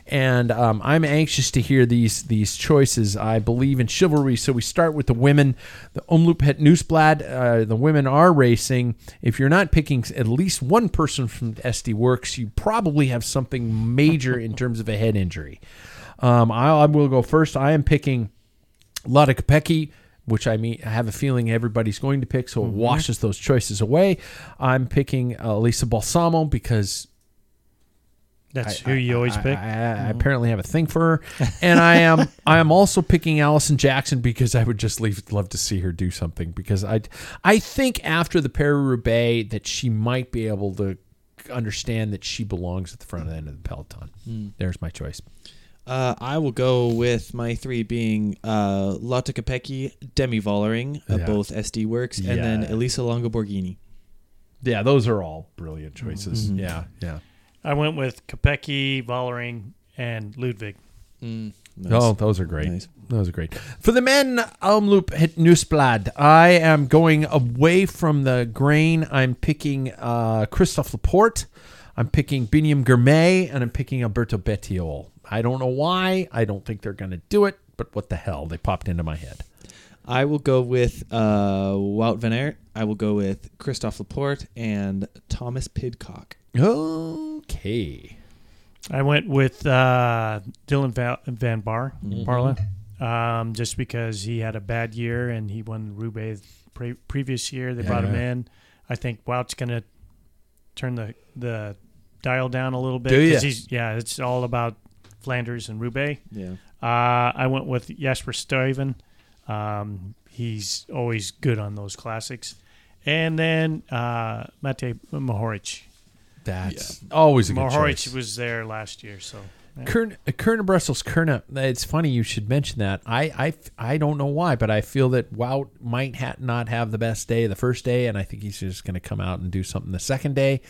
and um, I'm anxious to hear these these choices. I believe in chivalry, so we start with the women. The Omloop het Nieuwsblad, uh, the women are racing. If you're not picking at least one person from SD Worx, you probably have something major in terms of a head injury. Um, I, I will go first. I am picking Lotte Kopecky, which I mean I have a feeling everybody's going to pick, so it washes those choices away. I'm picking uh, Lisa Balsamo because That's I- who you I- always I- pick. I, I apparently have a thing for her, and I am I am also picking Alison Jackson because I would just leave, love to see her do something because I I think after the Paris Roubaix that she might be able to understand that she belongs at the front end of the peloton. Hmm. There's my choice. Uh, I will go with my three being uh, Lotte Kopecky, Demi Vollering, uh, Yeah. both SD Worx, and then Elisa Longo Borghini. Yeah, those are all brilliant choices. Mm-hmm. Yeah, yeah. I went with Kopecky, Vollering, and Ludwig. Nice. Oh, those are great. Nice. Those are great. For the men, Omloop het Nieuwsblad. I am going away from the grain. I'm picking uh, Christophe Laporte. I'm picking Biniam Girmay, and I'm picking Alberto Bettiol. I don't know why. I don't think they're going to do it, but what the hell? They popped into my head. I will go with uh, Wout van Aert. I will go with Christophe Laporte and Thomas Pidcock. Okay. I went with uh, Dylan Va- Van Bar, Mm-hmm. Baarle, um, just because he had a bad year and he won Roubaix pre- previous year. They brought him in. I think Wout's going to turn the the dial down a little bit. Do? He's, yeah, it's all about Flanders and Roubaix. Yeah. Uh, I went with Jasper Stuyven. Um, he's always good on those classics. And then uh, Matej Mohoric. That's always a good Mohoric choice. was there last year, so yeah. Kern, uh, Kuurne Brussels, Kuurne. It's funny you should mention that. I, I, I don't know why, but I feel that Wout might ha- not have the best day the first day, and I think he's just going to come out and do something the second day.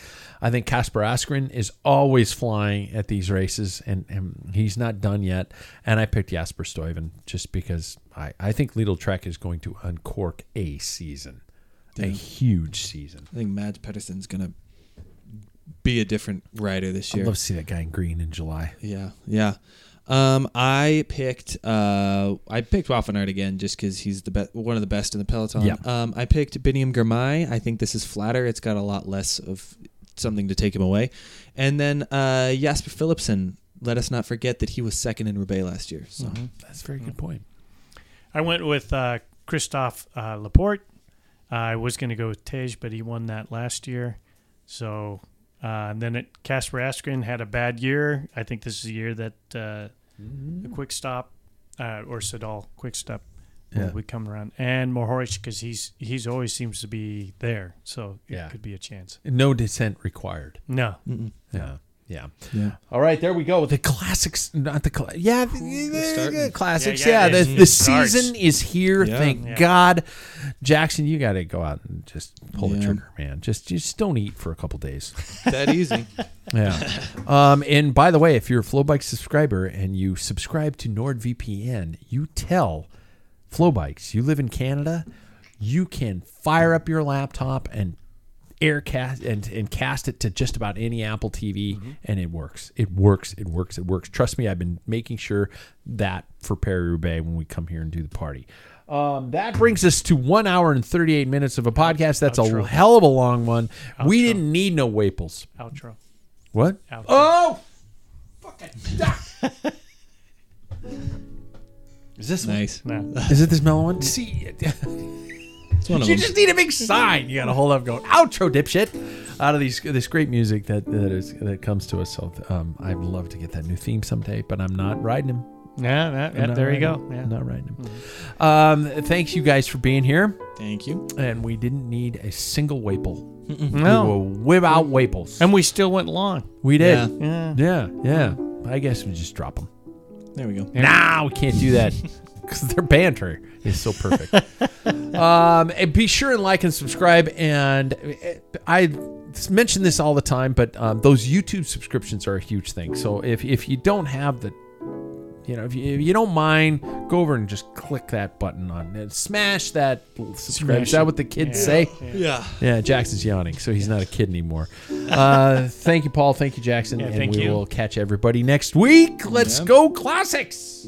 I think Kasper Asgreen is always flying at these races, and, and he's not done yet. And I picked Jasper Stuyven just because I, I think Lidl Trek is going to uncork a season, a huge season. I think Mads Pedersen's gonna be a different rider this I'd year. love to see that guy in green in July. Yeah, yeah. Um, I picked uh, I picked Wout van Aert again just because he's the best, one of the best in the peloton. Yeah. Um, I picked Biniam Girmay. I think this is flatter. It's got a lot less of something to take him away. And then uh, Jasper Philipsen. Let us not forget that he was second in Roubaix last year. So That's a very good point. I went with uh, Christophe uh, Laporte. I was going to go with Tiesj, but he won that last year. So uh, and then it, Kasper Asgreen had a bad year. I think this is the year that uh, the Quick-Step uh, or Sedal Quick Stop Yeah. will be coming around, and Mohoric because he's he's always seems to be there. So it Yeah. could be a chance. No descent required. No, Yeah. Yeah. yeah. All right, there we go. The classics, not the cla- yeah, the, the- starting. the classics. Yeah, Yeah, yeah, the, the season is here. Yeah. Thank Yeah. God, Jackson. You got to go out and just pull the trigger, man. Just just don't eat for a couple days. that easy. Yeah. um, and by the way, if you're a FloBike subscriber and you subscribe to NordVPN, you tell FloBikes you live in Canada, you can fire up your laptop and air cast and, and cast it to just about any Apple TV and it works. It works. It works. It works. Trust me, I've been making sure that for Perry Roubaix when we come here and do the party. Um, that brings us to one hour and 38 minutes of a podcast. That's a hell of a long one. We didn't need no Waples. outro. What? Outro. Oh, fucking! Is this one? nice. No. Is it this mellow one? See, It's one of you them. just need a big sign. You got to hold up, going outro, dipshit. Out of these this great music that that is that comes to us. So um, I'd love to get that new theme someday, but I'm not riding him. Yeah, yeah, yeah, there you go. him. Yeah. I'm not riding him. Um, thanks you guys for being here, Thank you. and we didn't need a single Waple. We No, will whip out Waples. and we still went long. we did. Yeah. Yeah. Yeah, yeah. I guess we just drop them. There we go. Nah, we can't do that because their banter is so perfect. um, and be sure and like and subscribe. And uh, I mention this all the time, but um, those YouTube subscriptions are a huge thing. So if if you don't have the you know, if you, if you don't mind, go over and just click that button on and smash that subscribe. Smash Is that it. what the kids Yeah. say? Yeah. Yeah, Jackson's yawning, so he's not a kid anymore. Uh, thank you, Paul. Thank you, Jackson. Yeah, and thank we you. will catch everybody next week. Let's Yeah. go, classics.